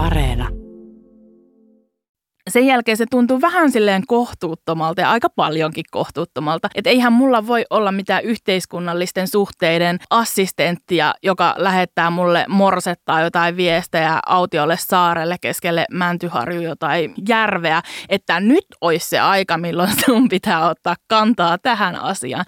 Areena. Sen jälkeen se tuntui vähän silleen kohtuuttomalta ja aika paljonkin kohtuuttomalta. Että eihän mulla voi olla mitään yhteiskunnallisten suhteiden assistenttia, joka lähettää mulle morsettaa jotain viestejä autiolle saarelle keskelle Mäntyharju jotain järveä. Että nyt olisi se aika, milloin sun pitää ottaa kantaa tähän asiaan.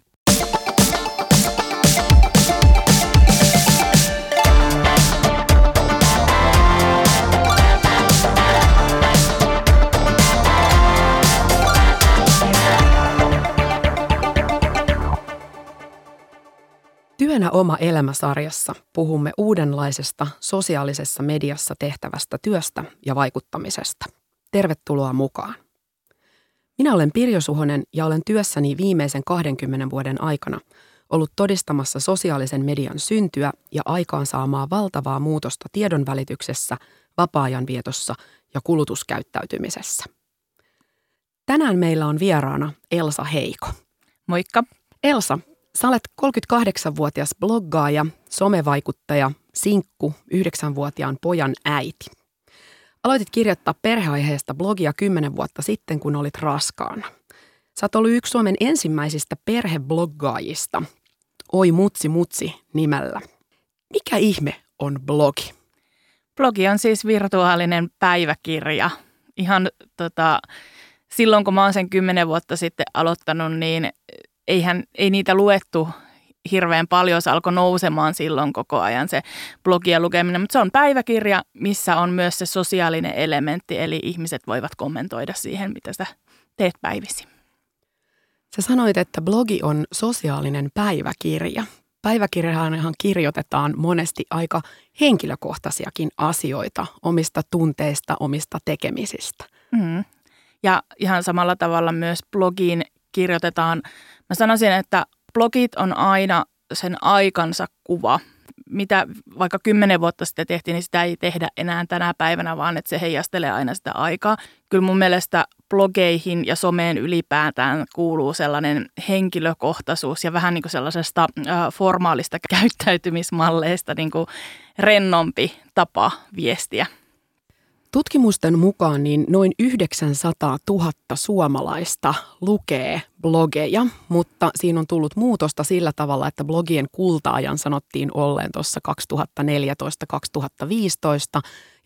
Työnä oma elämäsarjassa puhumme uudenlaisesta sosiaalisessa mediassa tehtävästä työstä ja vaikuttamisesta. Tervetuloa mukaan. Minä olen Pirjo Suhonen ja olen työssäni viimeisen 20 vuoden aikana ollut todistamassa sosiaalisen median syntyä ja aikaansaamaa valtavaa muutosta tiedonvälityksessä, vapaa-ajanvietossa ja kulutuskäyttäytymisessä. Tänään meillä on vieraana Elsa Heiko. Moikka. Elsa, Sä olet 38-vuotias bloggaaja, somevaikuttaja, sinkku, 9-vuotiaan pojan äiti. Aloitit kirjoittaa perheaiheesta blogia 10 vuotta sitten, kun olit raskaana. Sä oot ollut yksi Suomen ensimmäisistä perhebloggaajista. Oi mutsi mutsi nimellä. Mikä ihme on blogi? Blogi on siis virtuaalinen päiväkirja. Ihan tota, silloin kun mä oon sen kymmenen vuotta sitten aloittanut, niin eihän, ei niitä luettu hirveän paljon. Se alkoi nousemaan silloin koko ajan se blogien lukeminen, mutta se on päiväkirja, missä on myös se sosiaalinen elementti, eli ihmiset voivat kommentoida siihen, mitä sä teet päivisin. Sä sanoit, että blogi on sosiaalinen päiväkirja. Päiväkirjahan kirjoitetaan monesti aika henkilökohtaisiakin asioita omista tunteista, omista tekemisistä. Mm. Ja ihan samalla tavalla myös blogiin kirjoitetaan Mä sanoisin, että blogit on aina sen aikansa kuva. Mitä vaikka kymmenen vuotta sitten tehtiin, niin sitä ei tehdä enää tänä päivänä, vaan että se heijastelee aina sitä aikaa. Kyllä mun mielestä blogeihin ja someen ylipäätään kuuluu sellainen henkilökohtaisuus ja vähän niin kuin sellaisesta äh, formaalista käyttäytymismalleista niin kuin rennompi tapa viestiä. Tutkimusten mukaan niin noin 900 000 suomalaista lukee blogeja, mutta siinä on tullut muutosta sillä tavalla, että blogien kultaajan sanottiin olleen tuossa 2014-2015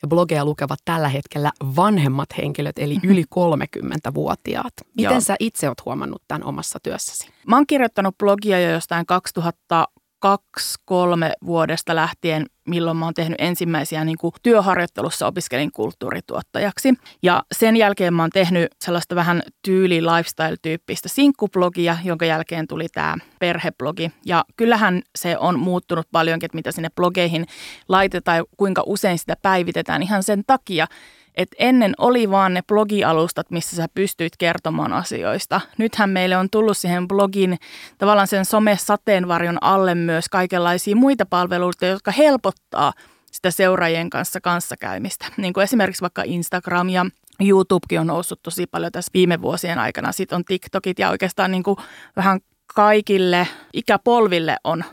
ja blogeja lukevat tällä hetkellä vanhemmat henkilöt, eli yli 30-vuotiaat. Miten Joo. sä itse oot huomannut tämän omassa työssäsi? Mä oon kirjoittanut blogia jo jostain 2000 kaksi-kolme vuodesta lähtien, milloin mä oon tehnyt ensimmäisiä niin kuin työharjoittelussa opiskelin kulttuurituottajaksi. Ja sen jälkeen mä oon tehnyt sellaista vähän tyyli lifestyle-tyyppistä sinkkublogia, jonka jälkeen tuli tämä perheblogi. Ja kyllähän se on muuttunut paljonkin, että mitä sinne blogeihin laitetaan ja kuinka usein sitä päivitetään ihan sen takia, et ennen oli vaan ne blogialustat, missä sä pystyit kertomaan asioista. Nythän meille on tullut siihen blogin tavallaan sen some-sateenvarjon alle myös kaikenlaisia muita palveluita, jotka helpottaa sitä seuraajien kanssa kanssakäymistä. Niin kuin esimerkiksi vaikka Instagram ja YouTubekin on noussut tosi paljon tässä viime vuosien aikana. Sitten on TikTokit ja oikeastaan niin kuin vähän kaikille ikäpolville on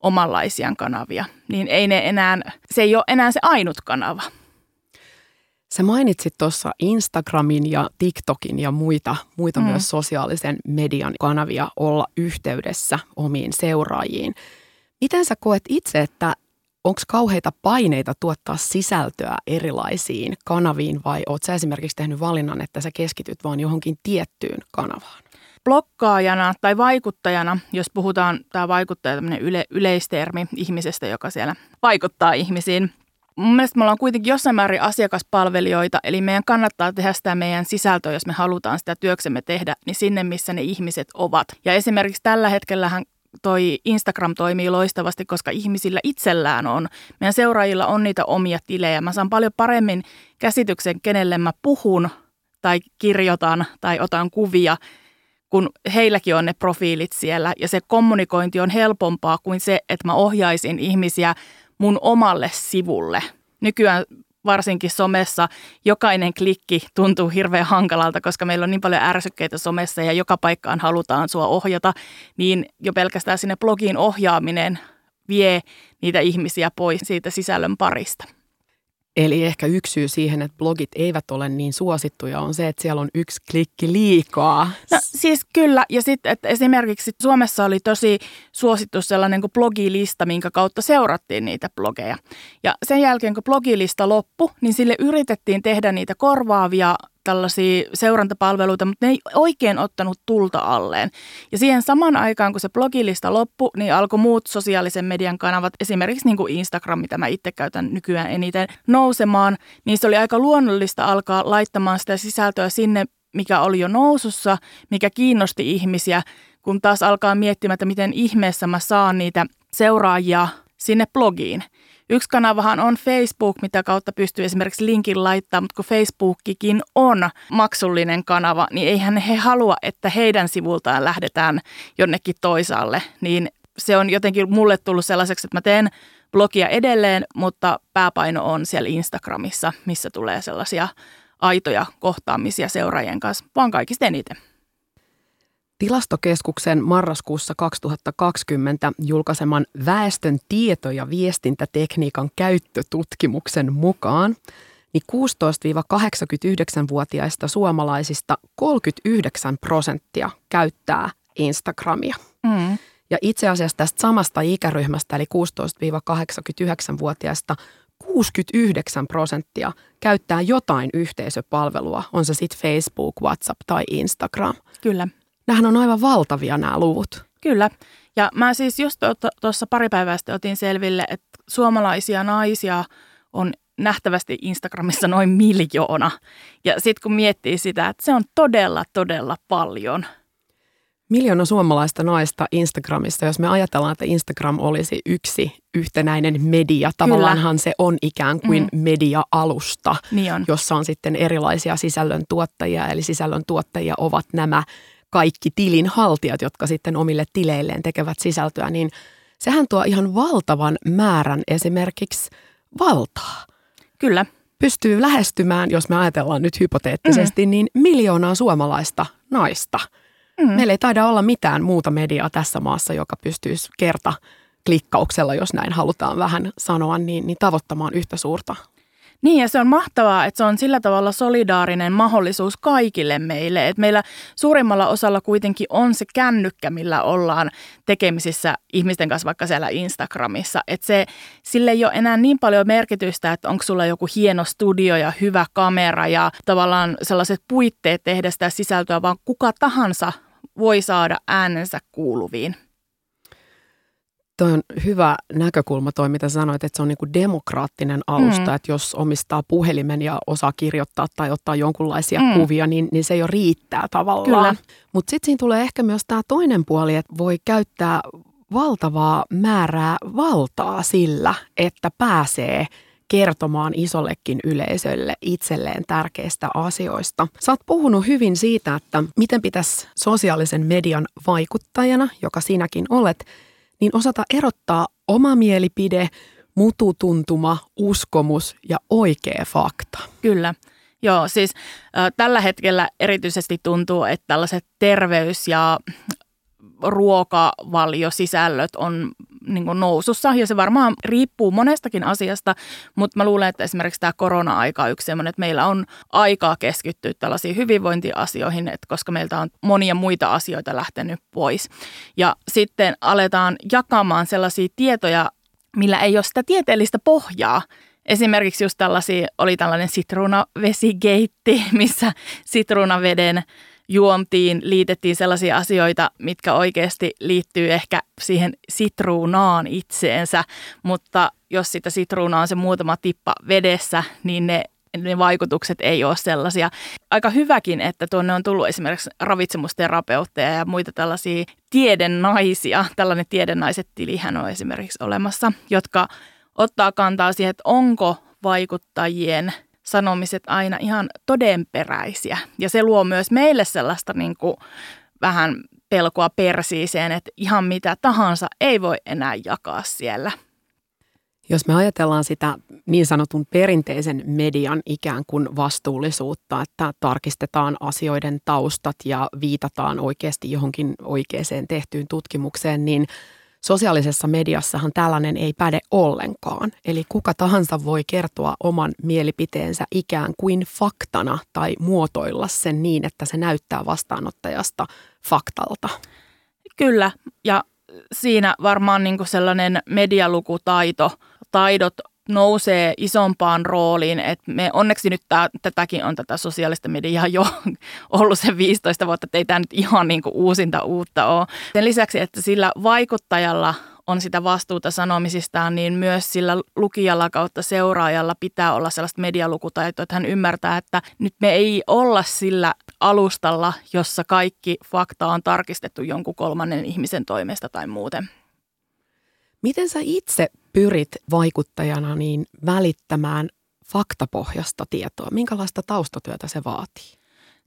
omanlaisiaan kanavia. Niin ei ne enää, se ei ole enää se ainut kanava. Sä mainitsit tuossa Instagramin ja TikTokin ja muita, muita mm. myös sosiaalisen median kanavia olla yhteydessä omiin seuraajiin. Miten sä koet itse, että onko kauheita paineita tuottaa sisältöä erilaisiin kanaviin vai oot sä esimerkiksi tehnyt valinnan, että sä keskityt vaan johonkin tiettyyn kanavaan? blokkaajana tai vaikuttajana, jos puhutaan tämä vaikuttaja tämmöinen yle, yleistermi ihmisestä, joka siellä vaikuttaa ihmisiin, mun mielestä me ollaan kuitenkin jossain määrin asiakaspalvelijoita, eli meidän kannattaa tehdä sitä meidän sisältöä, jos me halutaan sitä työksemme tehdä, niin sinne, missä ne ihmiset ovat. Ja esimerkiksi tällä hetkellähän toi Instagram toimii loistavasti, koska ihmisillä itsellään on. Meidän seuraajilla on niitä omia tilejä. Mä saan paljon paremmin käsityksen, kenelle mä puhun tai kirjoitan tai otan kuvia, kun heilläkin on ne profiilit siellä. Ja se kommunikointi on helpompaa kuin se, että mä ohjaisin ihmisiä mun omalle sivulle. Nykyään varsinkin somessa jokainen klikki tuntuu hirveän hankalalta, koska meillä on niin paljon ärsykkeitä somessa ja joka paikkaan halutaan sua ohjata, niin jo pelkästään sinne blogiin ohjaaminen vie niitä ihmisiä pois siitä sisällön parista. Eli ehkä yksi syy siihen, että blogit eivät ole niin suosittuja, on se, että siellä on yksi klikki liikaa. No siis kyllä, ja sitten että esimerkiksi Suomessa oli tosi suosittu sellainen kuin blogilista, minkä kautta seurattiin niitä blogeja. Ja sen jälkeen, kun blogilista loppui, niin sille yritettiin tehdä niitä korvaavia tällaisia seurantapalveluita, mutta ne ei oikein ottanut tulta alleen. Ja siihen samaan aikaan, kun se blogilista loppui, niin alkoi muut sosiaalisen median kanavat, esimerkiksi niin kuin Instagram, mitä mä itse käytän nykyään eniten, nousemaan, niin se oli aika luonnollista alkaa laittamaan sitä sisältöä sinne, mikä oli jo nousussa, mikä kiinnosti ihmisiä, kun taas alkaa miettimään, että miten ihmeessä mä saan niitä seuraajia sinne blogiin. Yksi kanavahan on Facebook, mitä kautta pystyy esimerkiksi linkin laittaa, mutta kun Facebookikin on maksullinen kanava, niin eihän he halua, että heidän sivultaan lähdetään jonnekin toisaalle. Niin se on jotenkin mulle tullut sellaiseksi, että mä teen blogia edelleen, mutta pääpaino on siellä Instagramissa, missä tulee sellaisia aitoja kohtaamisia seuraajien kanssa, vaan kaikista eniten. Tilastokeskuksen marraskuussa 2020 julkaiseman väestön tieto- ja viestintätekniikan käyttötutkimuksen mukaan niin 16-89-vuotiaista suomalaisista 39 prosenttia käyttää Instagramia. Mm. Ja itse asiassa tästä samasta ikäryhmästä, eli 16-89-vuotiaista, 69 prosenttia käyttää jotain yhteisöpalvelua, on se sitten Facebook, WhatsApp tai Instagram. Kyllä. Nämähän on aivan valtavia nämä luvut. Kyllä. Ja mä siis just tuossa pari päivää sitten otin selville, että suomalaisia naisia on nähtävästi Instagramissa noin miljoona. Ja sitten kun miettii sitä, että se on todella, todella paljon. Miljoona suomalaista naista Instagramissa, jos me ajatellaan, että Instagram olisi yksi yhtenäinen media. Tavallaanhan se on ikään kuin mm. media-alusta, niin on. jossa on sitten erilaisia sisällön tuottajia. Eli sisällön tuottajia ovat nämä kaikki tilin haltijat, jotka sitten omille tileilleen tekevät sisältöä, niin sehän tuo ihan valtavan määrän esimerkiksi valtaa. Kyllä. Pystyy lähestymään, jos me ajatellaan nyt hypoteettisesti, mm. niin miljoonaa suomalaista naista. Mm. Meillä ei taida olla mitään muuta mediaa tässä maassa, joka pystyisi kerta klikkauksella, jos näin halutaan vähän sanoa, niin, niin tavoittamaan yhtä suurta niin ja se on mahtavaa, että se on sillä tavalla solidaarinen mahdollisuus kaikille meille. Että meillä suurimmalla osalla kuitenkin on se kännykkä, millä ollaan tekemisissä ihmisten kanssa vaikka siellä Instagramissa. Että se, sille ei ole enää niin paljon merkitystä, että onko sulla joku hieno studio ja hyvä kamera ja tavallaan sellaiset puitteet tehdä sitä sisältöä, vaan kuka tahansa voi saada äänensä kuuluviin. Toi on hyvä näkökulma toi, mitä sanoit, että se on niinku demokraattinen alusta, mm. että jos omistaa puhelimen ja osaa kirjoittaa tai ottaa jonkunlaisia mm. kuvia, niin, niin se jo riittää tavallaan. Mutta sitten siinä tulee ehkä myös tämä toinen puoli, että voi käyttää valtavaa määrää valtaa sillä, että pääsee kertomaan isollekin yleisölle itselleen tärkeistä asioista. Sä oot puhunut hyvin siitä, että miten pitäisi sosiaalisen median vaikuttajana, joka sinäkin olet, niin osata erottaa oma mielipide, mututuntuma, uskomus ja oikea fakta. Kyllä. Joo, siis äh, tällä hetkellä erityisesti tuntuu, että tällaiset terveys- ja ruokavaliosisällöt on niin kuin nousussa ja se varmaan riippuu monestakin asiasta, mutta mä luulen, että esimerkiksi tämä korona-aika on yksi sellainen, että meillä on aikaa keskittyä tällaisiin hyvinvointiasioihin, että koska meiltä on monia muita asioita lähtenyt pois. Ja sitten aletaan jakamaan sellaisia tietoja, millä ei ole sitä tieteellistä pohjaa, Esimerkiksi just tällaisia, oli tällainen sitruunavesigeitti, missä sitruunaveden juomtiin, liitettiin sellaisia asioita, mitkä oikeasti liittyy ehkä siihen sitruunaan itseensä, mutta jos sitä sitruunaa on se muutama tippa vedessä, niin ne ne vaikutukset ei ole sellaisia. Aika hyväkin, että tuonne on tullut esimerkiksi ravitsemusterapeutteja ja muita tällaisia tiedennaisia. Tällainen tiedennaiset tilihän on esimerkiksi olemassa, jotka ottaa kantaa siihen, että onko vaikuttajien – sanomiset aina ihan todenperäisiä. Ja se luo myös meille sellaista niin kuin vähän pelkoa persiiseen, että ihan mitä tahansa ei voi enää jakaa siellä. Jos me ajatellaan sitä niin sanotun perinteisen median ikään kuin vastuullisuutta, että tarkistetaan asioiden taustat ja viitataan oikeasti johonkin oikeaan tehtyyn tutkimukseen, niin Sosiaalisessa mediassahan tällainen ei päde ollenkaan, eli kuka tahansa voi kertoa oman mielipiteensä ikään kuin faktana tai muotoilla sen niin, että se näyttää vastaanottajasta faktalta. Kyllä, ja siinä varmaan niin sellainen medialukutaito, taidot nousee isompaan rooliin. Et me onneksi nyt tää, tätäkin on tätä sosiaalista mediaa jo ollut se 15 vuotta, että ei tämä nyt ihan kuin uusinta uutta ole. Sen lisäksi, että sillä vaikuttajalla on sitä vastuuta sanomisistaan, niin myös sillä lukijalla kautta seuraajalla pitää olla sellaista medialukutaitoa, että hän ymmärtää, että nyt me ei olla sillä alustalla, jossa kaikki fakta on tarkistettu jonkun kolmannen ihmisen toimesta tai muuten. Miten sä itse pyrit vaikuttajana niin välittämään faktapohjasta tietoa? Minkälaista taustatyötä se vaatii?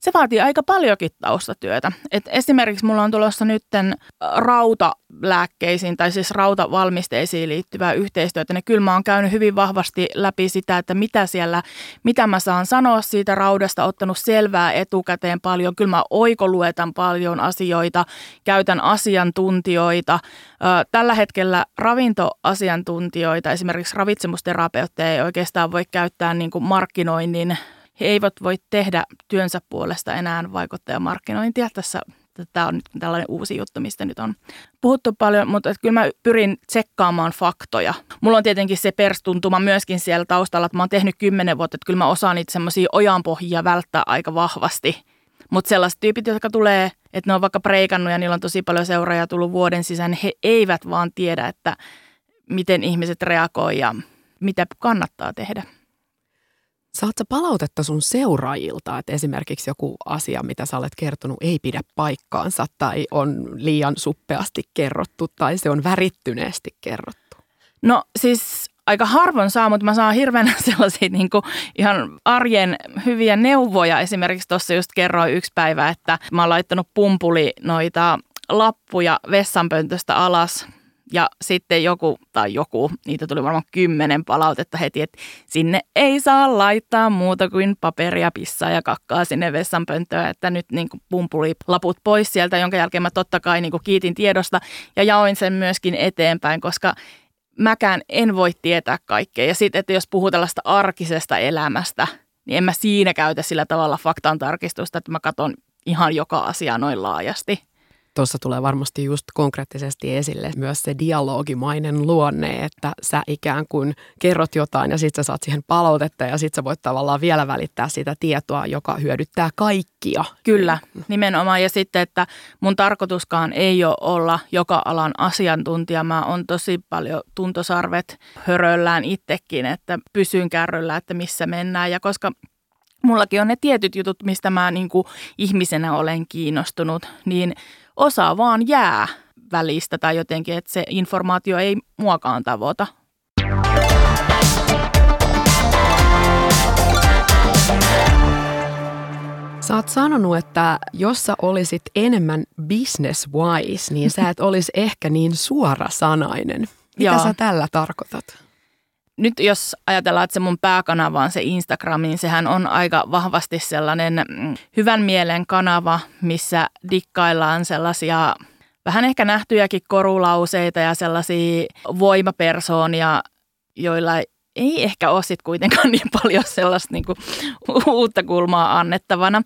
Se vaatii aika paljonkin taustatyötä. Et esimerkiksi mulla on tulossa nytten rautalääkkeisiin tai siis rautavalmisteisiin liittyvää yhteistyötä. Ja kyllä mä oon käynyt hyvin vahvasti läpi sitä, että mitä siellä, mitä mä saan sanoa siitä raudasta, ottanut selvää etukäteen paljon. Kyllä mä oikoluetan paljon asioita, käytän asiantuntijoita. Tällä hetkellä ravintoasiantuntijoita, esimerkiksi ravitsemusterapeutteja ei oikeastaan voi käyttää niin kuin markkinoinnin he eivät voi tehdä työnsä puolesta enää vaikuttajamarkkinointia. Tässä tämä on nyt tällainen uusi juttu, mistä nyt on puhuttu paljon, mutta kyllä mä pyrin tsekkaamaan faktoja. Mulla on tietenkin se perstuntuma myöskin siellä taustalla, että mä oon tehnyt kymmenen vuotta, että kyllä mä osaan niitä semmoisia ojanpohjia välttää aika vahvasti. Mutta sellaiset tyypit, jotka tulee, että ne on vaikka preikannut ja niillä on tosi paljon seuraajia tullut vuoden sisään, niin he eivät vaan tiedä, että miten ihmiset reagoivat ja mitä kannattaa tehdä. Saat sä palautetta sun seuraajilta, että esimerkiksi joku asia, mitä sä olet kertonut, ei pidä paikkaansa tai on liian suppeasti kerrottu tai se on värittyneesti kerrottu? No siis aika harvoin saa, mutta mä saan hirveän sellaisia niin kuin ihan arjen hyviä neuvoja. Esimerkiksi tuossa just kerroin yksi päivä, että mä oon laittanut pumpuli noita lappuja vessanpöntöstä alas ja sitten joku, tai joku, niitä tuli varmaan kymmenen palautetta heti, että sinne ei saa laittaa muuta kuin paperia, pissaa ja kakkaa sinne vessanpönttöön, että nyt niin pumpuli laput pois sieltä, jonka jälkeen mä totta kai niin kuin kiitin tiedosta ja jaoin sen myöskin eteenpäin, koska mäkään en voi tietää kaikkea. Ja sitten, että jos puhuu tällaista arkisesta elämästä, niin en mä siinä käytä sillä tavalla faktan tarkistusta, että mä katson ihan joka asia noin laajasti tuossa tulee varmasti just konkreettisesti esille myös se dialogimainen luonne, että sä ikään kuin kerrot jotain ja sitten sä saat siihen palautetta ja sitten sä voit tavallaan vielä välittää sitä tietoa, joka hyödyttää kaikkia. Kyllä, nimenomaan. Ja sitten, että mun tarkoituskaan ei ole olla joka alan asiantuntija. Mä on tosi paljon tuntosarvet höröllään itsekin, että pysyn kärryllä, että missä mennään. Ja koska mullakin on ne tietyt jutut, mistä mä niin kuin ihmisenä olen kiinnostunut, niin osa vaan jää välistä tai jotenkin, että se informaatio ei muakaan tavoita. Sä oot sanonut, että jos sä olisit enemmän business wise, niin sä et olisi ehkä niin suorasanainen. Mitä Joo. sä tällä tarkoitat? Nyt jos ajatellaan, että se mun pääkanava on se Instagram, niin sehän on aika vahvasti sellainen mm, hyvän mielen kanava, missä dikkaillaan sellaisia vähän ehkä nähtyjäkin korulauseita ja sellaisia voimapersoonia, joilla ei ehkä ole sitten kuitenkaan niin paljon sellaista niin kuin uutta kulmaa annettavana.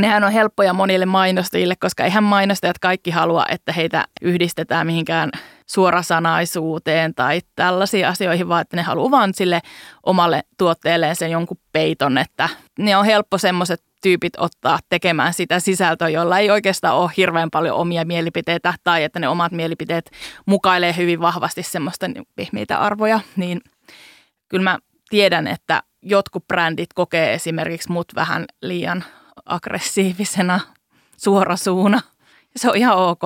Nehän on helppoja monille mainostajille, koska eihän mainostajat kaikki halua, että heitä yhdistetään mihinkään suorasanaisuuteen tai tällaisiin asioihin, vaan että ne haluaa vaan sille omalle tuotteelleen sen jonkun peiton, että ne on helppo semmoiset tyypit ottaa tekemään sitä sisältöä, jolla ei oikeastaan ole hirveän paljon omia mielipiteitä tai että ne omat mielipiteet mukailee hyvin vahvasti semmoista pehmeitä arvoja, niin kyllä mä tiedän, että jotkut brändit kokee esimerkiksi mut vähän liian aggressiivisena suorasuuna. Se on ihan ok.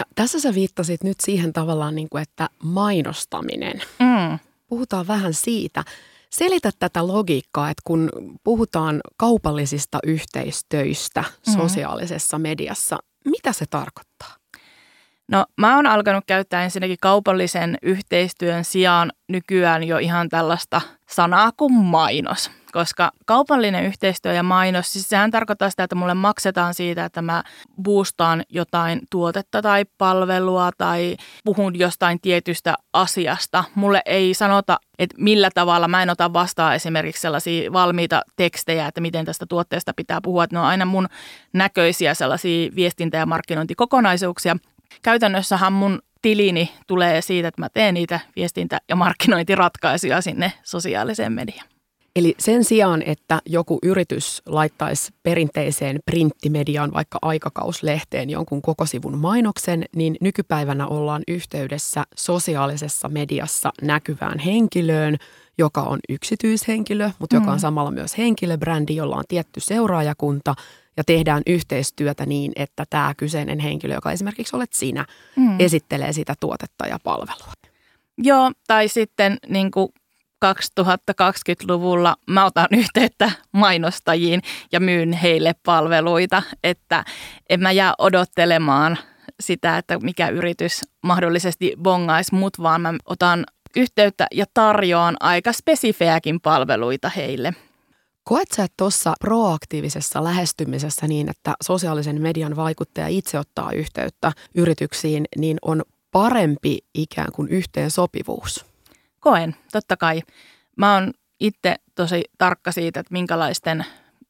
Ja tässä sä viittasit nyt siihen tavallaan, niin kuin, että mainostaminen. Mm. Puhutaan vähän siitä. Selitä tätä logiikkaa, että kun puhutaan kaupallisista yhteistöistä mm. sosiaalisessa mediassa, mitä se tarkoittaa? No mä oon alkanut käyttää ensinnäkin kaupallisen yhteistyön sijaan nykyään jo ihan tällaista sanaa kuin mainos. Koska kaupallinen yhteistyö ja mainos, siis sehän tarkoittaa sitä, että mulle maksetaan siitä, että mä boostaan jotain tuotetta tai palvelua tai puhun jostain tietystä asiasta. Mulle ei sanota, että millä tavalla mä en ota vastaan esimerkiksi sellaisia valmiita tekstejä, että miten tästä tuotteesta pitää puhua. Että ne on aina mun näköisiä sellaisia viestintä- ja markkinointikokonaisuuksia. Käytännössähän mun tilini tulee siitä, että mä teen niitä viestintä- ja markkinointiratkaisuja sinne sosiaaliseen mediaan. Eli sen sijaan, että joku yritys laittaisi perinteiseen printtimediaan, vaikka aikakauslehteen jonkun koko sivun mainoksen, niin nykypäivänä ollaan yhteydessä sosiaalisessa mediassa näkyvään henkilöön, joka on yksityishenkilö, mutta mm. joka on mm. samalla myös henkilöbrändi, jolla on tietty seuraajakunta ja tehdään yhteistyötä niin, että tämä kyseinen henkilö, joka esimerkiksi olet sinä, mm. esittelee sitä tuotetta ja palvelua. Joo, tai sitten niin kuin 2020-luvulla mä otan yhteyttä mainostajiin ja myyn heille palveluita, että en mä jää odottelemaan sitä, että mikä yritys mahdollisesti bongaisi mut, vaan mä otan yhteyttä ja tarjoan aika spesifejäkin palveluita heille. Koet sä, tuossa proaktiivisessa lähestymisessä niin, että sosiaalisen median vaikuttaja itse ottaa yhteyttä yrityksiin, niin on parempi ikään kuin yhteen sopivuus? Koen, totta kai. Mä oon itse tosi tarkka siitä, että minkälaisten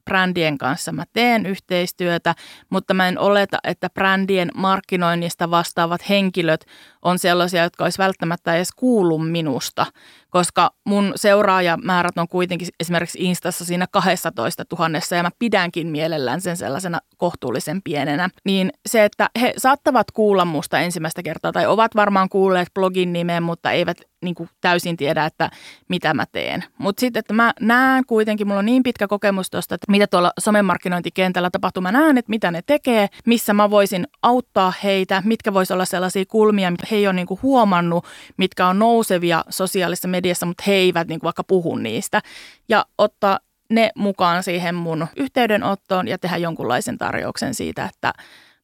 brändien kanssa mä teen yhteistyötä, mutta mä en oleta, että brändien markkinoinnista vastaavat henkilöt on sellaisia, jotka olisi välttämättä edes kuulu minusta, koska mun seuraajamäärät on kuitenkin esimerkiksi Instassa siinä 12 tuhannessa ja mä pidänkin mielellään sen sellaisena kohtuullisen pienenä. Niin se, että he saattavat kuulla musta ensimmäistä kertaa tai ovat varmaan kuulleet blogin nimeen, mutta eivät niin kuin täysin tiedä, että mitä mä teen. Mutta sitten, että mä näen kuitenkin, mulla on niin pitkä kokemus tuosta, että mitä tuolla somemarkkinointikentällä tapahtuu. Mä näen, että mitä ne tekee, missä mä voisin auttaa heitä, mitkä voisi olla sellaisia kulmia, he ei ole niin kuin huomannut, mitkä on nousevia sosiaalisessa mediassa, mutta he eivät niin kuin vaikka puhu niistä. Ja ottaa ne mukaan siihen mun yhteydenottoon ja tehdä jonkunlaisen tarjouksen siitä, että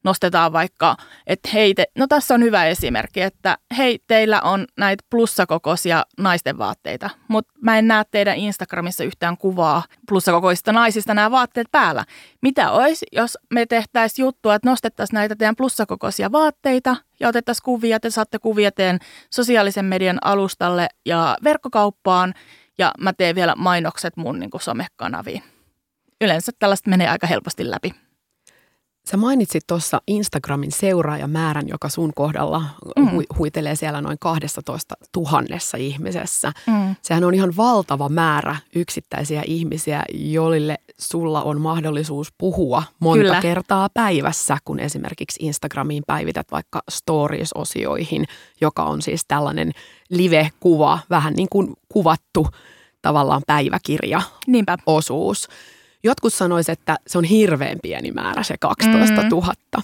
nostetaan vaikka, että hei, te, no tässä on hyvä esimerkki, että hei, teillä on näitä plussakokoisia naisten vaatteita, mutta mä en näe teidän Instagramissa yhtään kuvaa plussakokoisista naisista nämä vaatteet päällä. Mitä olisi, jos me tehtäisiin juttua, että nostettaisiin näitä teidän plussakokoisia vaatteita ja otettaisiin kuvia, te saatte kuvia teidän sosiaalisen median alustalle ja verkkokauppaan ja mä teen vielä mainokset mun niin somekanaviin. Yleensä tällaista menee aika helposti läpi. Sä mainitsit tuossa Instagramin seuraajamäärän, joka sun kohdalla mm. hu- huitelee siellä noin 12 tuhannessa ihmisessä. Mm. Sehän on ihan valtava määrä yksittäisiä ihmisiä, joille sulla on mahdollisuus puhua monta Kyllä. kertaa päivässä, kun esimerkiksi Instagramiin päivität vaikka stories-osioihin, joka on siis tällainen live-kuva, vähän niin kuin kuvattu tavallaan päiväkirja-osuus. Jotkut sanoisivat, että se on hirveän pieni määrä se 12 000. Mm-hmm.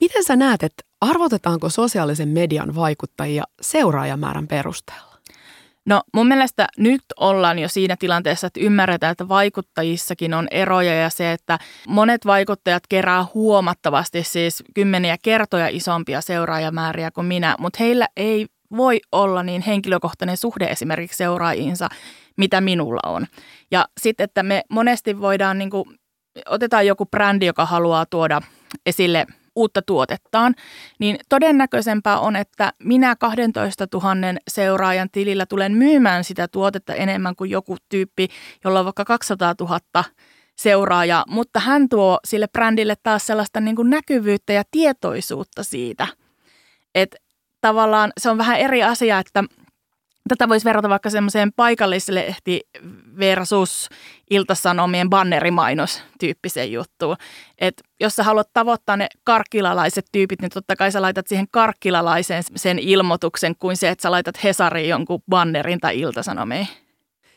Miten sä näet, että arvotetaanko sosiaalisen median vaikuttajia seuraajamäärän perusteella? No mun mielestä nyt ollaan jo siinä tilanteessa, että ymmärretään, että vaikuttajissakin on eroja ja se, että monet vaikuttajat kerää huomattavasti siis kymmeniä kertoja isompia seuraajamääriä kuin minä, mutta heillä ei voi olla niin henkilökohtainen suhde esimerkiksi seuraajiinsa, mitä minulla on. Ja sitten, että me monesti voidaan, niin kuin, otetaan joku brändi, joka haluaa tuoda esille uutta tuotettaan, niin todennäköisempää on, että minä 12 000 seuraajan tilillä tulen myymään sitä tuotetta enemmän kuin joku tyyppi, jolla on vaikka 200 000 seuraajaa, mutta hän tuo sille brändille taas sellaista niin kuin näkyvyyttä ja tietoisuutta siitä, että tavallaan se on vähän eri asia, että tätä voisi verrata vaikka semmoiseen paikallislehti versus iltasanomien bannerimainos tyyppiseen juttuun. Et jos sä haluat tavoittaa ne karkkilalaiset tyypit, niin totta kai sä laitat siihen karkkilalaisen sen ilmoituksen kuin se, että sä laitat Hesariin jonkun bannerin tai iltasanomiin.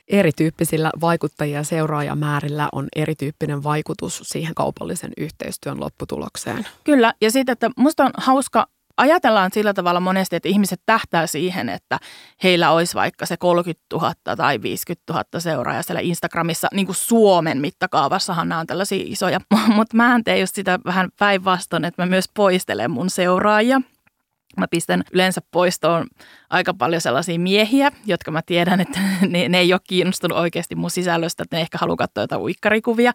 Erityyppisillä vaikuttajia ja seuraajamäärillä on erityyppinen vaikutus siihen kaupallisen yhteistyön lopputulokseen. Kyllä, ja sitten, että musta on hauska ajatellaan sillä tavalla monesti, että ihmiset tähtää siihen, että heillä olisi vaikka se 30 000 tai 50 000 seuraajaa siellä Instagramissa, niin kuin Suomen mittakaavassahan nämä on tällaisia isoja, mutta mä en tee just sitä vähän päinvastoin, että mä myös poistelen mun seuraajia. Mä pistän yleensä poistoon aika paljon sellaisia miehiä, jotka mä tiedän, että ne, ne ei ole kiinnostunut oikeasti mun sisällöstä, että ne ehkä haluaa katsoa jotain uikkarikuvia.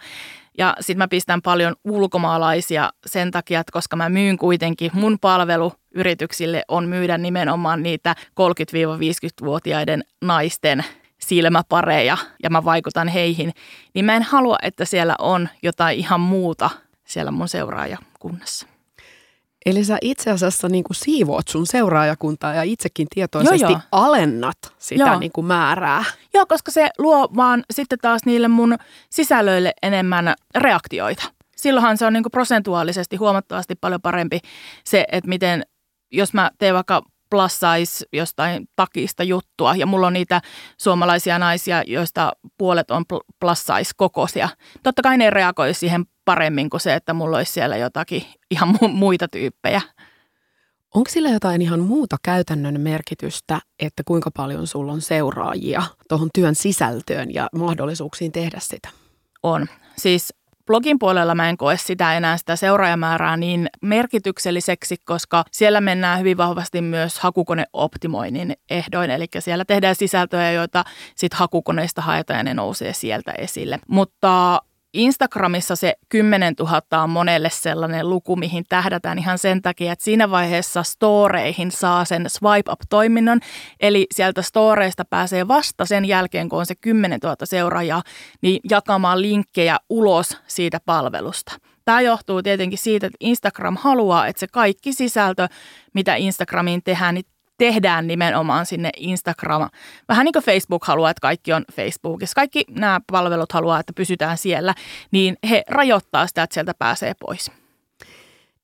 Ja sitten mä pistän paljon ulkomaalaisia sen takia, että koska mä myyn kuitenkin, mun palvelu yrityksille on myydä nimenomaan niitä 30-50-vuotiaiden naisten silmäpareja ja mä vaikutan heihin, niin mä en halua, että siellä on jotain ihan muuta siellä mun seuraajakunnassa. Eli sä itse asiassa niin kuin siivoot sun seuraajakuntaa ja itsekin tietoisesti joo, joo. alennat sitä joo. Niin kuin määrää. Joo, koska se luo vaan sitten taas niille mun sisällöille enemmän reaktioita. Silloinhan se on niin kuin prosentuaalisesti huomattavasti paljon parempi se, että miten, jos mä teen vaikka plus size jostain takista juttua ja mulla on niitä suomalaisia naisia, joista puolet on plus size kokoisia. Totta kai ne reagoi siihen paremmin kuin se, että mulla olisi siellä jotakin ihan mu- muita tyyppejä. Onko sillä jotain ihan muuta käytännön merkitystä, että kuinka paljon sulla on seuraajia tuohon työn sisältöön ja mahdollisuuksiin tehdä sitä? On. Siis blogin puolella mä en koe sitä enää sitä seuraajamäärää niin merkitykselliseksi, koska siellä mennään hyvin vahvasti myös hakukoneoptimoinnin ehdoin. Eli siellä tehdään sisältöjä, joita sitten hakukoneista haetaan ja ne nousee sieltä esille. Mutta Instagramissa se 10 000 on monelle sellainen luku, mihin tähdätään ihan sen takia, että siinä vaiheessa storeihin saa sen swipe up-toiminnon. Eli sieltä storeista pääsee vasta sen jälkeen, kun on se 10 000 seuraajaa, niin jakamaan linkkejä ulos siitä palvelusta. Tämä johtuu tietenkin siitä, että Instagram haluaa, että se kaikki sisältö, mitä Instagramiin tehdään, niin tehdään nimenomaan sinne Instagram. Vähän niin kuin Facebook haluaa, että kaikki on Facebookissa. Kaikki nämä palvelut haluaa, että pysytään siellä, niin he rajoittaa sitä, että sieltä pääsee pois.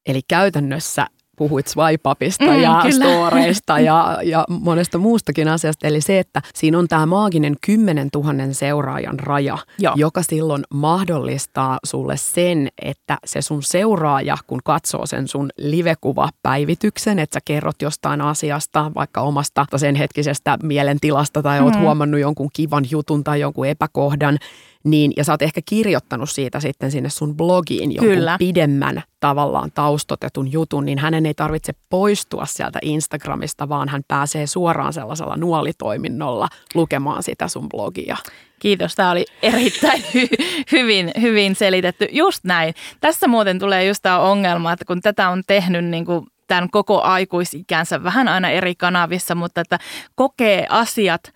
Eli käytännössä puhuit swipe-upista mm, ja kyllä. storeista ja, ja monesta muustakin asiasta. Eli se, että siinä on tämä maaginen 10 000 seuraajan raja, Joo. joka silloin mahdollistaa sulle sen, että se sun seuraaja, kun katsoo sen sun livekuva-päivityksen, että sä kerrot jostain asiasta, vaikka omasta sen hetkisestä mielentilasta tai mm. oot huomannut jonkun kivan jutun tai jonkun epäkohdan, niin, ja sä oot ehkä kirjoittanut siitä sitten sinne sun blogiin jonkun Kyllä. pidemmän tavallaan taustotetun jutun, niin hänen ei tarvitse poistua sieltä Instagramista, vaan hän pääsee suoraan sellaisella nuolitoiminnolla lukemaan sitä sun blogia. Kiitos, tämä oli erittäin hy- hyvin, hyvin selitetty. Just näin. Tässä muuten tulee just tämä ongelma, että kun tätä on tehnyt niin kuin tämän koko aikuisikänsä vähän aina eri kanavissa, mutta että kokee asiat –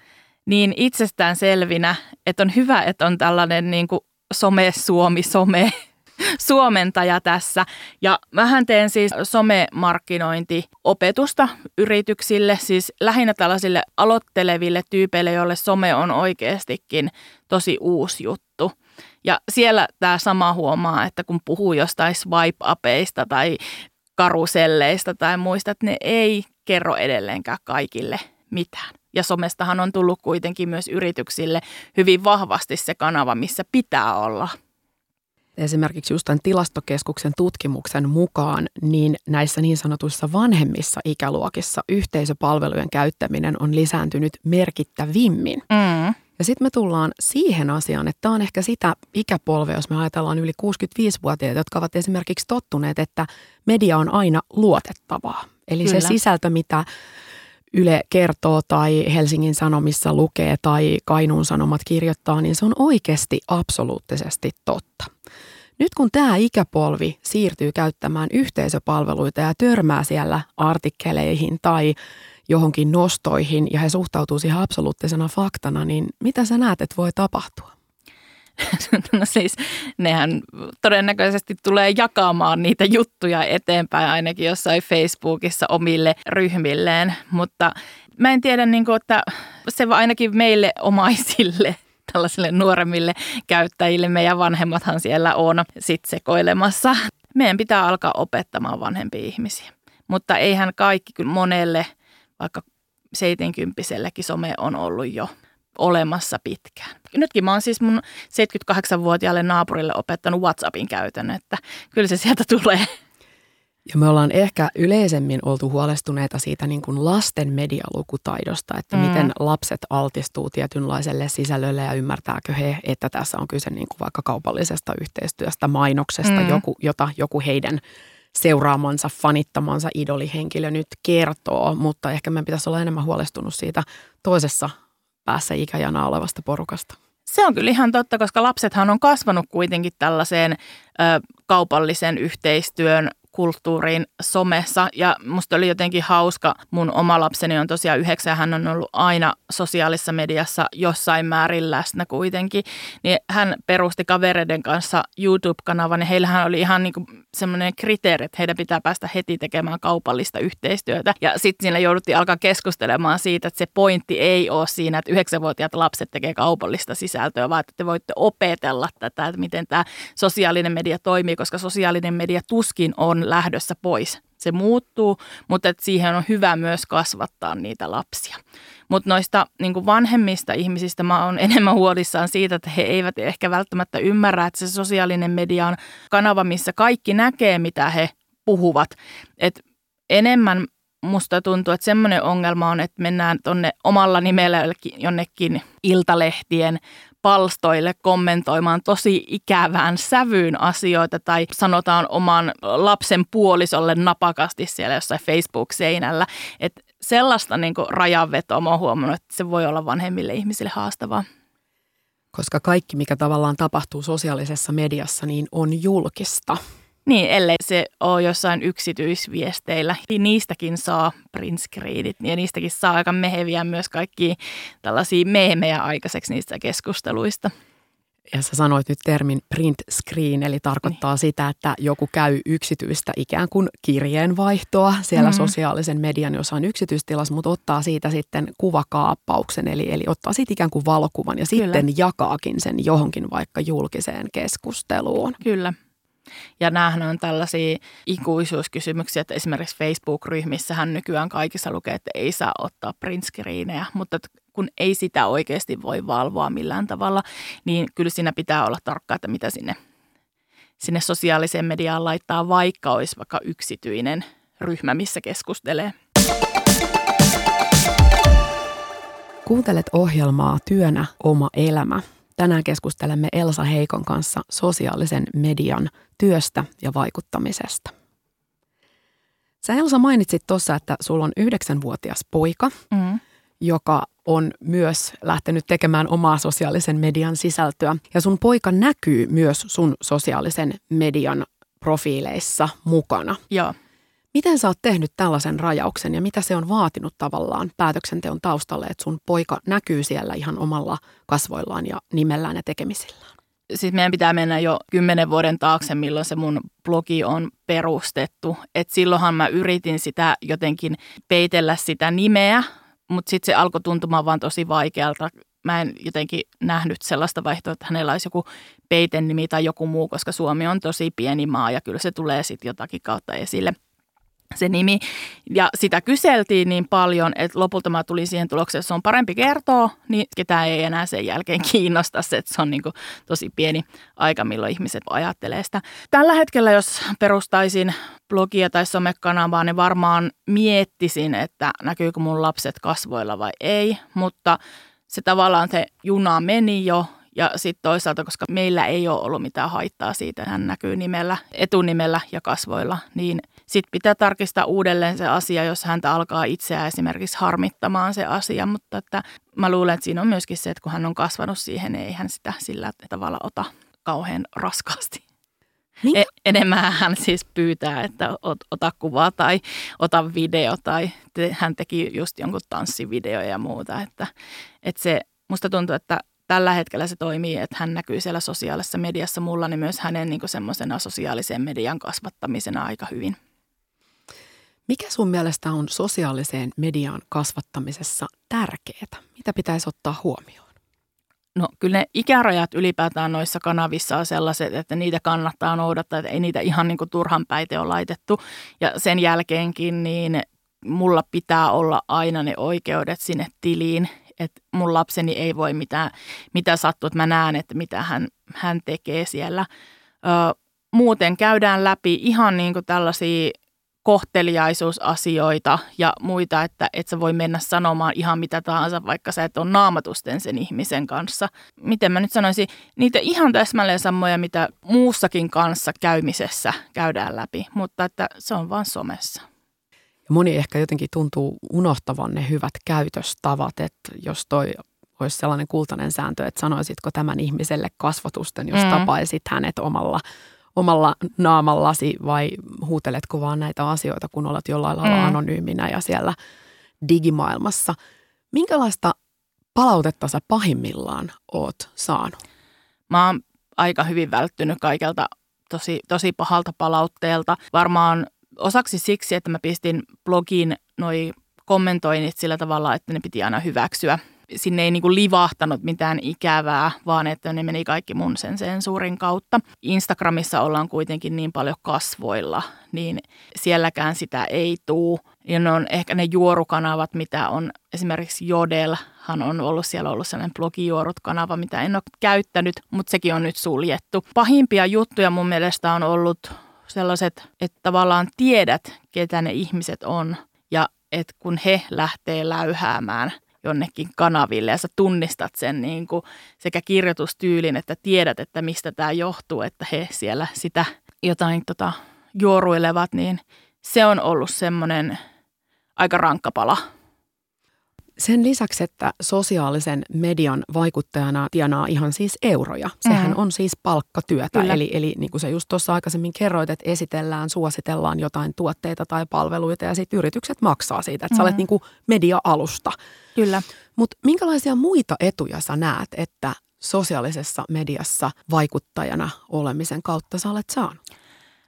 niin itsestään selvinä, että on hyvä, että on tällainen niin kuin some-suomi, some suomentaja tässä. Ja mähän teen siis somemarkkinointiopetusta yrityksille, siis lähinnä tällaisille aloitteleville tyypeille, joille some on oikeastikin tosi uusi juttu. Ja siellä tämä sama huomaa, että kun puhuu jostain swipe-apeista tai karuselleista tai muista, että ne ei kerro edelleenkään kaikille mitään. Ja somestahan on tullut kuitenkin myös yrityksille hyvin vahvasti se kanava, missä pitää olla. Esimerkiksi just tämän tilastokeskuksen tutkimuksen mukaan, niin näissä niin sanotuissa vanhemmissa ikäluokissa yhteisöpalvelujen käyttäminen on lisääntynyt merkittävimmin. Mm. Ja sitten me tullaan siihen asiaan, että tämä on ehkä sitä ikäpolvea, jos me ajatellaan yli 65-vuotiaita, jotka ovat esimerkiksi tottuneet, että media on aina luotettavaa. Eli Kyllä. se sisältö, mitä Yle kertoo tai Helsingin Sanomissa lukee tai Kainuun Sanomat kirjoittaa, niin se on oikeasti absoluuttisesti totta. Nyt kun tämä ikäpolvi siirtyy käyttämään yhteisöpalveluita ja törmää siellä artikkeleihin tai johonkin nostoihin ja he suhtautuu siihen absoluuttisena faktana, niin mitä sä näet, että voi tapahtua? No siis nehän todennäköisesti tulee jakamaan niitä juttuja eteenpäin ainakin jossain Facebookissa omille ryhmilleen, mutta mä en tiedä, niin kuin, että se ainakin meille omaisille tällaisille nuoremmille käyttäjille, meidän vanhemmathan siellä on sit sekoilemassa. Meidän pitää alkaa opettamaan vanhempia ihmisiä, mutta eihän kaikki kyllä monelle, vaikka 70 some on ollut jo olemassa pitkään. Nytkin mä oon siis mun 78-vuotiaalle naapurille opettanut WhatsAppin käytön, että kyllä se sieltä tulee. Ja me ollaan ehkä yleisemmin oltu huolestuneita siitä niin kuin lasten medialukutaidosta, että mm. miten lapset altistuu tietynlaiselle sisällölle ja ymmärtääkö he, että tässä on kyse niin kuin vaikka kaupallisesta yhteistyöstä, mainoksesta, mm. joku, jota joku heidän seuraamansa, fanittamansa idolihenkilö nyt kertoo, mutta ehkä meidän pitäisi olla enemmän huolestunut siitä toisessa päässä ikäjana olevasta porukasta. Se on kyllä ihan totta, koska lapsethan on kasvanut kuitenkin tällaiseen ö, kaupallisen yhteistyön kulttuuriin somessa ja musta oli jotenkin hauska. Mun oma lapseni on tosiaan yhdeksän, hän on ollut aina sosiaalisessa mediassa jossain määrin läsnä kuitenkin. Niin hän perusti kavereiden kanssa YouTube-kanavan ja heillähän oli ihan niin semmoinen kriteeri, että heidän pitää päästä heti tekemään kaupallista yhteistyötä. Ja sitten siinä jouduttiin alkaa keskustelemaan siitä, että se pointti ei ole siinä, että yhdeksänvuotiaat lapset tekee kaupallista sisältöä, vaan että te voitte opetella tätä, että miten tämä sosiaalinen media toimii, koska sosiaalinen media tuskin on lähdössä pois. Se muuttuu, mutta että siihen on hyvä myös kasvattaa niitä lapsia. Mutta noista niin vanhemmista ihmisistä mä oon enemmän huolissaan siitä, että he eivät ehkä välttämättä ymmärrä, että se sosiaalinen media on kanava, missä kaikki näkee, mitä he puhuvat. Et enemmän musta tuntuu, että semmoinen ongelma on, että mennään tuonne omalla nimellä jonnekin iltalehtien palstoille kommentoimaan tosi ikävään sävyyn asioita tai sanotaan oman lapsen puolisolle napakasti siellä jossain Facebook-seinällä. Että sellaista niin rajanvetoa mä oon huomannut, että se voi olla vanhemmille ihmisille haastavaa. Koska kaikki, mikä tavallaan tapahtuu sosiaalisessa mediassa, niin on julkista. Niin, ellei se ole jossain yksityisviesteillä. Niistäkin saa print screenit ja niistäkin saa aika meheviä myös kaikki tällaisia meemejä aikaiseksi niistä keskusteluista. Ja sä sanoit nyt termin print screen, eli tarkoittaa niin. sitä, että joku käy yksityistä ikään kuin kirjeenvaihtoa siellä mm-hmm. sosiaalisen median jossain yksityistilassa, mutta ottaa siitä sitten kuvakaappauksen, eli, eli ottaa siitä ikään kuin valokuvan ja Kyllä. sitten jakaakin sen johonkin vaikka julkiseen keskusteluun. Kyllä. Ja näähän on tällaisia ikuisuuskysymyksiä, että esimerkiksi Facebook-ryhmissähän nykyään kaikissa lukee, että ei saa ottaa printscreenejä, mutta kun ei sitä oikeasti voi valvoa millään tavalla, niin kyllä siinä pitää olla tarkka, että mitä sinne, sinne sosiaaliseen mediaan laittaa, vaikka olisi vaikka yksityinen ryhmä, missä keskustelee. Kuuntelet ohjelmaa Työnä oma elämä. Tänään keskustelemme Elsa Heikon kanssa sosiaalisen median työstä ja vaikuttamisesta. Sä Elsa mainitsit tuossa, että sulla on yhdeksänvuotias poika, mm. joka on myös lähtenyt tekemään omaa sosiaalisen median sisältöä. Ja sun poika näkyy myös sun sosiaalisen median profiileissa mukana. Joo. Miten sä oot tehnyt tällaisen rajauksen ja mitä se on vaatinut tavallaan päätöksenteon taustalle, että sun poika näkyy siellä ihan omalla kasvoillaan ja nimellään ja tekemisillään? Siis meidän pitää mennä jo kymmenen vuoden taakse, milloin se mun blogi on perustettu. Et silloinhan mä yritin sitä jotenkin peitellä sitä nimeä, mutta sitten se alkoi tuntumaan vaan tosi vaikealta. Mä en jotenkin nähnyt sellaista vaihtoehtoa, että hänellä olisi joku peitennimi tai joku muu, koska Suomi on tosi pieni maa ja kyllä se tulee sitten jotakin kautta esille – se nimi. Ja sitä kyseltiin niin paljon, että lopulta mä tulin siihen tulokseen, että se on parempi kertoa, niin ketään ei enää sen jälkeen kiinnosta se, että se on niin kuin tosi pieni aika, milloin ihmiset ajattelee sitä. Tällä hetkellä, jos perustaisin blogia tai somekanavaa, niin varmaan miettisin, että näkyykö mun lapset kasvoilla vai ei, mutta se tavallaan se juna meni jo ja sitten toisaalta, koska meillä ei ole ollut mitään haittaa siitä, hän näkyy nimellä, etunimellä ja kasvoilla, niin sitten pitää tarkistaa uudelleen se asia, jos häntä alkaa itseään esimerkiksi harmittamaan se asia. Mutta että mä luulen, että siinä on myöskin se, että kun hän on kasvanut siihen, niin ei hän sitä sillä tavalla ota kauhean raskaasti. Minkä? E- enemmän hän siis pyytää, että ot, ota kuvaa tai ota video tai te, hän teki just jonkun tanssivideo ja muuta. Että, että se, musta tuntuu, että tällä hetkellä se toimii, että hän näkyy siellä sosiaalisessa mediassa mulla, niin myös hänen niin semmoisena sosiaalisen median kasvattamisena aika hyvin. Mikä sun mielestä on sosiaaliseen median kasvattamisessa tärkeää? Mitä pitäisi ottaa huomioon? No kyllä ne ikärajat ylipäätään noissa kanavissa on sellaiset, että niitä kannattaa noudattaa, että ei niitä ihan niin kuin turhan päite ole laitettu. Ja sen jälkeenkin niin mulla pitää olla aina ne oikeudet sinne tiliin, että mun lapseni ei voi mitään, mitä sattuu, että mä näen, että mitä hän, hän tekee siellä. Ö, muuten käydään läpi ihan niin kuin tällaisia kohteliaisuusasioita ja muita, että et sä voi mennä sanomaan ihan mitä tahansa, vaikka sä et ole naamatusten sen ihmisen kanssa. Miten mä nyt sanoisin, niitä ihan täsmälleen samoja, mitä muussakin kanssa käymisessä käydään läpi, mutta että se on vaan somessa. Moni ehkä jotenkin tuntuu unohtavan ne hyvät käytöstavat, että jos toi olisi sellainen kultainen sääntö, että sanoisitko tämän ihmiselle kasvatusten, jos mm. tapaisit hänet omalla omalla naamallasi vai huuteletko vaan näitä asioita, kun olet jollain lailla mm. anonyyminä ja siellä digimaailmassa. Minkälaista palautetta sä pahimmillaan oot saanut? Mä oon aika hyvin välttynyt kaikelta tosi, tosi pahalta palautteelta. Varmaan osaksi siksi, että mä pistin blogiin noi kommentoinnit sillä tavalla, että ne piti aina hyväksyä sinne ei niinku livahtanut mitään ikävää, vaan että ne meni kaikki mun sen sensuurin kautta. Instagramissa ollaan kuitenkin niin paljon kasvoilla, niin sielläkään sitä ei tuu. Ja ne on ehkä ne juorukanavat, mitä on esimerkiksi Jodelhan on ollut siellä ollut sellainen blogijuorut-kanava, mitä en ole käyttänyt, mutta sekin on nyt suljettu. Pahimpia juttuja mun mielestä on ollut sellaiset, että tavallaan tiedät, ketä ne ihmiset on ja että kun he lähtee läyhäämään – jonnekin kanaville ja sä tunnistat sen niin kuin sekä kirjoitustyylin, että tiedät, että mistä tämä johtuu, että he siellä sitä jotain tota, juoruilevat, niin se on ollut semmoinen aika rankka pala. Sen lisäksi, että sosiaalisen median vaikuttajana tienaa ihan siis euroja. Sehän mm. on siis palkkatyötä. Kyllä. Eli, eli niin kuin sä just tuossa aikaisemmin kerroit, että esitellään, suositellaan jotain tuotteita tai palveluita ja sitten yritykset maksaa siitä, että mm. sä olet mm. niin kuin media-alusta. Kyllä. Mutta minkälaisia muita etuja sä näet, että sosiaalisessa mediassa vaikuttajana olemisen kautta sä olet saanut?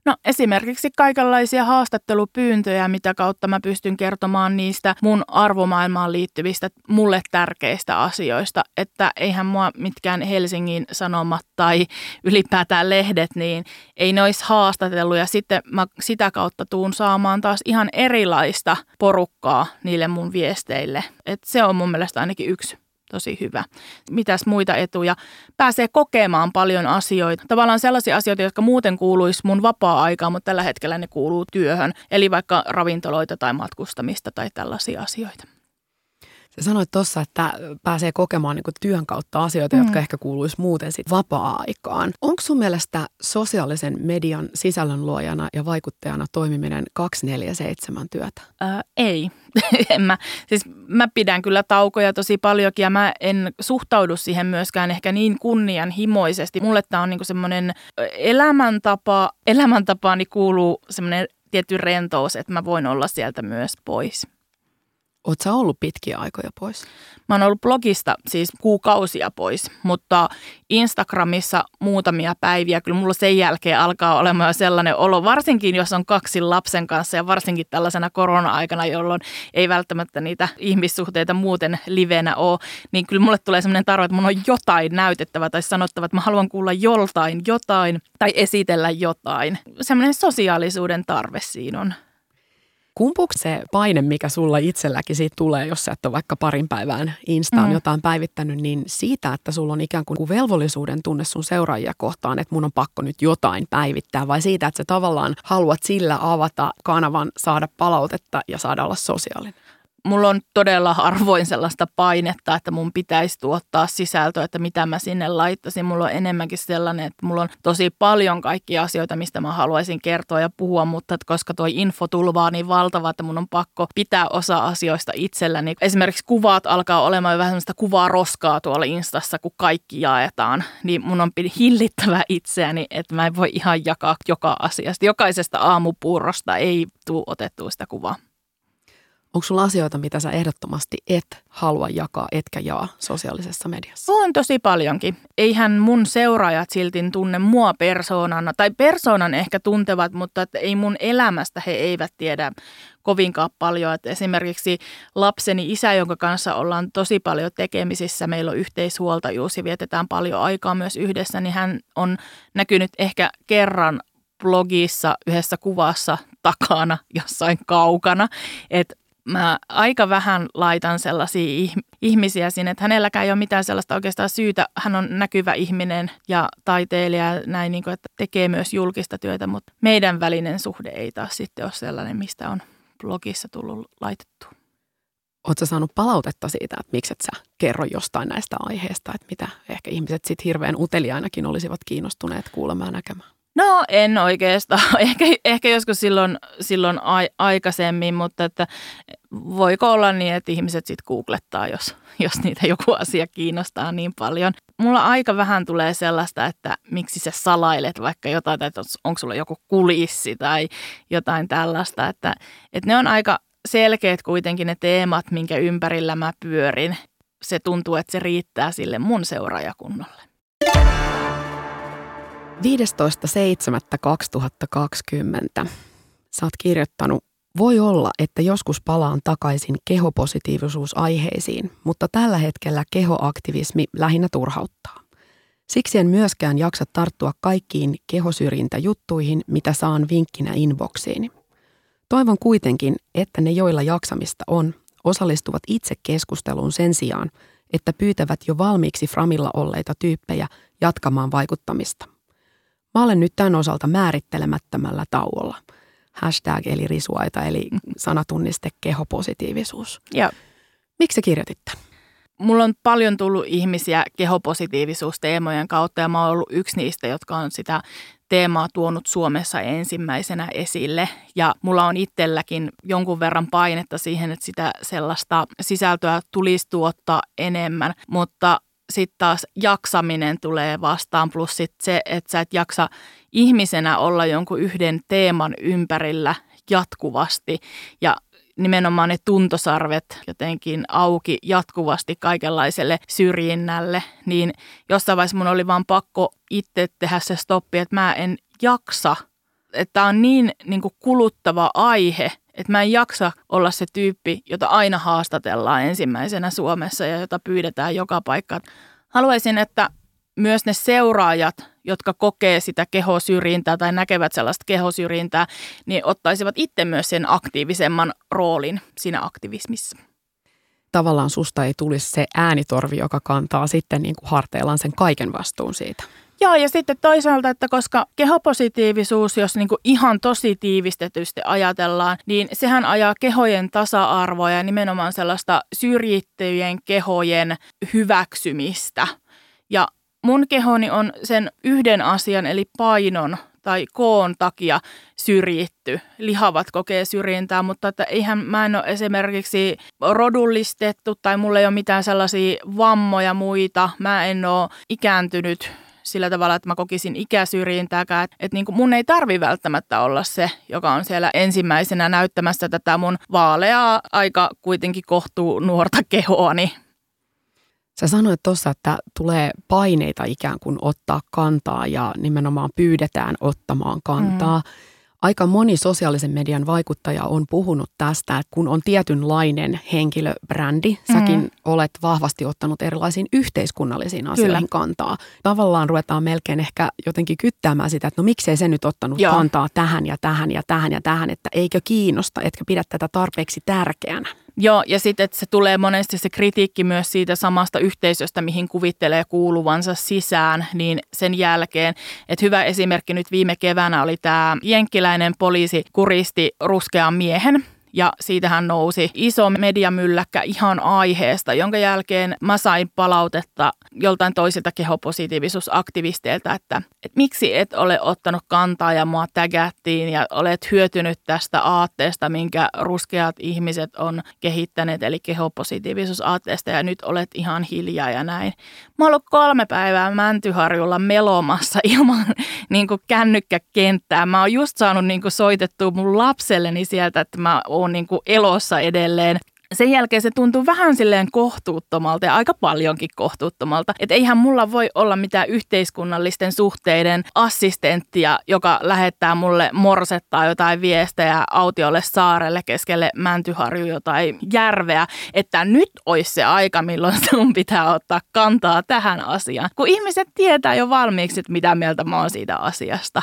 No esimerkiksi kaikenlaisia haastattelupyyntöjä, mitä kautta mä pystyn kertomaan niistä mun arvomaailmaan liittyvistä mulle tärkeistä asioista. Että eihän mua mitkään Helsingin Sanomat tai ylipäätään lehdet, niin ei ne olisi haastatellut. Ja sitten mä sitä kautta tuun saamaan taas ihan erilaista porukkaa niille mun viesteille. Et se on mun mielestä ainakin yksi tosi hyvä. Mitäs muita etuja? Pääsee kokemaan paljon asioita. Tavallaan sellaisia asioita, jotka muuten kuuluisi mun vapaa-aikaan, mutta tällä hetkellä ne kuuluu työhön. Eli vaikka ravintoloita tai matkustamista tai tällaisia asioita. Sä sanoit tuossa, että pääsee kokemaan niin työn kautta asioita, mm. jotka ehkä kuuluisi muuten sit vapaa-aikaan. Onko sun mielestä sosiaalisen median sisällönluojana ja vaikuttajana toimiminen 247 työtä? Äh, ei. en mä, siis mä pidän kyllä taukoja tosi paljonkin ja mä en suhtaudu siihen myöskään ehkä niin kunnianhimoisesti. Mulle tämä on niinku semmoinen elämäntapa, elämäntapaani kuuluu semmoinen tietty rentous, että mä voin olla sieltä myös pois. Oletko sä ollut pitkiä aikoja pois? Mä oon ollut blogista siis kuukausia pois, mutta Instagramissa muutamia päiviä. Kyllä mulla sen jälkeen alkaa olemaan jo sellainen olo, varsinkin jos on kaksi lapsen kanssa ja varsinkin tällaisena korona-aikana, jolloin ei välttämättä niitä ihmissuhteita muuten livenä ole, niin kyllä mulle tulee sellainen tarve, että mun on jotain näytettävä tai sanottava, että mä haluan kuulla joltain jotain tai esitellä jotain. Sellainen sosiaalisuuden tarve siinä on. Kumpuuko se paine, mikä sulla itselläkin siitä tulee, jos sä et ole vaikka parin päivään Instaan mm. jotain päivittänyt, niin siitä, että sulla on ikään kuin velvollisuuden tunne sun seuraajia kohtaan, että mun on pakko nyt jotain päivittää, vai siitä, että sä tavallaan haluat sillä avata kanavan, saada palautetta ja saada olla sosiaalinen? Mulla on todella harvoin sellaista painetta, että mun pitäisi tuottaa sisältöä, että mitä mä sinne laittaisin. Mulla on enemmänkin sellainen, että mulla on tosi paljon kaikkia asioita, mistä mä haluaisin kertoa ja puhua, mutta että koska toi info tulvaa niin valtava, että mun on pakko pitää osa asioista itselläni. Esimerkiksi kuvat alkaa olemaan vähän sellaista kuvaa roskaa tuolla Instassa, kun kaikki jaetaan, niin mun on hillittävä itseäni, että mä en voi ihan jakaa joka asiasta. Jokaisesta aamupuurosta ei tule otettua sitä kuvaa. Onko sulla asioita, mitä sä ehdottomasti et halua jakaa, etkä jaa sosiaalisessa mediassa? On tosi paljonkin. Eihän mun seuraajat silti tunne mua persoonana, tai persoonan ehkä tuntevat, mutta että ei mun elämästä he eivät tiedä kovinkaan paljon. Että esimerkiksi lapseni isä, jonka kanssa ollaan tosi paljon tekemisissä, meillä on yhteishuoltajuus ja vietetään paljon aikaa myös yhdessä, niin hän on näkynyt ehkä kerran blogissa yhdessä kuvassa takana jossain kaukana. Että mä aika vähän laitan sellaisia ihmisiä sinne, että hänelläkään ei ole mitään sellaista oikeastaan syytä. Hän on näkyvä ihminen ja taiteilija näin, niin kuin, että tekee myös julkista työtä, mutta meidän välinen suhde ei taas sitten ole sellainen, mistä on blogissa tullut laitettu. Oletko saanut palautetta siitä, että miksi et sä kerro jostain näistä aiheista, että mitä ehkä ihmiset sitten hirveän uteliainakin olisivat kiinnostuneet kuulemaan ja näkemään? No en oikeastaan. Ehkä, ehkä joskus silloin, silloin a, aikaisemmin, mutta että voiko olla niin, että ihmiset sitten googlettaa, jos, jos niitä joku asia kiinnostaa niin paljon. Mulla aika vähän tulee sellaista, että miksi sä salailet vaikka jotain, että onko sulla joku kulissi tai jotain tällaista. Että, että ne on aika selkeät kuitenkin ne teemat, minkä ympärillä mä pyörin. Se tuntuu, että se riittää sille mun seuraajakunnalle. 15.7.2020 sä oot kirjoittanut, voi olla, että joskus palaan takaisin kehopositiivisuusaiheisiin, mutta tällä hetkellä kehoaktivismi lähinnä turhauttaa. Siksi en myöskään jaksa tarttua kaikkiin kehosyrjintäjuttuihin, mitä saan vinkkinä inboxiini. Toivon kuitenkin, että ne, joilla jaksamista on, osallistuvat itse keskusteluun sen sijaan, että pyytävät jo valmiiksi framilla olleita tyyppejä jatkamaan vaikuttamista – Mä olen nyt tämän osalta määrittelemättömällä tauolla. Hashtag eli risuaita, eli sanatunniste kehopositiivisuus. Ja. Miksi sä kirjoitit tämän? Mulla on paljon tullut ihmisiä kehopositiivisuusteemojen kautta ja mä oon ollut yksi niistä, jotka on sitä teemaa tuonut Suomessa ensimmäisenä esille. Ja mulla on itselläkin jonkun verran painetta siihen, että sitä sellaista sisältöä tulisi tuottaa enemmän. Mutta sitten taas jaksaminen tulee vastaan, plus sit se, että sä et jaksa ihmisenä olla jonkun yhden teeman ympärillä jatkuvasti. Ja nimenomaan ne tuntosarvet jotenkin auki jatkuvasti kaikenlaiselle syrjinnälle, niin jossain vaiheessa mun oli vaan pakko itse tehdä se stoppi, että mä en jaksa, että on niin, niin kuluttava aihe, että mä en jaksa olla se tyyppi, jota aina haastatellaan ensimmäisenä Suomessa ja jota pyydetään joka paikka. Haluaisin, että myös ne seuraajat, jotka kokee sitä kehosyrjintää tai näkevät sellaista kehosyrjintää, niin ottaisivat itse myös sen aktiivisemman roolin siinä aktivismissa. Tavallaan susta ei tulisi se äänitorvi, joka kantaa sitten niin kuin harteillaan sen kaiken vastuun siitä. Joo, ja sitten toisaalta, että koska kehopositiivisuus, jos niin kuin ihan tosi tiivistetysti ajatellaan, niin sehän ajaa kehojen tasa-arvoa ja nimenomaan sellaista syrjittyjen kehojen hyväksymistä. Ja mun kehoni on sen yhden asian, eli painon tai koon takia syrjitty. Lihavat kokee syrjintää, mutta että eihän mä en ole esimerkiksi rodullistettu tai mulla ei ole mitään sellaisia vammoja muita. Mä en ole ikääntynyt sillä tavalla, että mä kokisin ikäsyrjintääkään. Että, että niin kuin mun ei tarvi välttämättä olla se, joka on siellä ensimmäisenä näyttämässä tätä mun vaaleaa, aika kuitenkin kohtuu nuorta kehoani. Sä sanoit tuossa, että tulee paineita ikään kuin ottaa kantaa ja nimenomaan pyydetään ottamaan kantaa. Mm aika moni sosiaalisen median vaikuttaja on puhunut tästä, että kun on tietynlainen henkilöbrändi, säkin mm. olet vahvasti ottanut erilaisiin yhteiskunnallisiin asioihin Kyllä. kantaa. Tavallaan ruvetaan melkein ehkä jotenkin kyttäämään sitä, että no miksei se nyt ottanut Joo. kantaa tähän ja tähän ja tähän ja tähän, että eikö kiinnosta, etkä pidä tätä tarpeeksi tärkeänä. Joo, ja sitten että se tulee monesti se kritiikki myös siitä samasta yhteisöstä, mihin kuvittelee kuuluvansa sisään, niin sen jälkeen, että hyvä esimerkki nyt viime keväänä oli tämä jenkkiläinen poliisi kuristi ruskean miehen, ja siitähän nousi iso mediamylläkkä ihan aiheesta, jonka jälkeen mä sain palautetta joltain toisilta kehopositiivisuusaktivisteilta, että, että miksi et ole ottanut kantaa ja mua tägättiin ja olet hyötynyt tästä aatteesta, minkä ruskeat ihmiset on kehittäneet, eli kehopositiivisuusaatteesta ja nyt olet ihan hiljaa ja näin. Mä oon ollut kolme päivää Mäntyharjulla melomassa ilman niin kuin kännykkäkenttää. Mä oon just saanut niin kuin soitettua mun lapselleni sieltä, että mä oon niin kuin elossa edelleen sen jälkeen se tuntui vähän silleen kohtuuttomalta ja aika paljonkin kohtuuttomalta. Että eihän mulla voi olla mitään yhteiskunnallisten suhteiden assistenttia, joka lähettää mulle morsettaa jotain viestejä autiolle saarelle keskelle Mäntyharju jotain järveä, että nyt olisi se aika, milloin sun pitää ottaa kantaa tähän asiaan. Kun ihmiset tietää jo valmiiksi, että mitä mieltä mä oon siitä asiasta.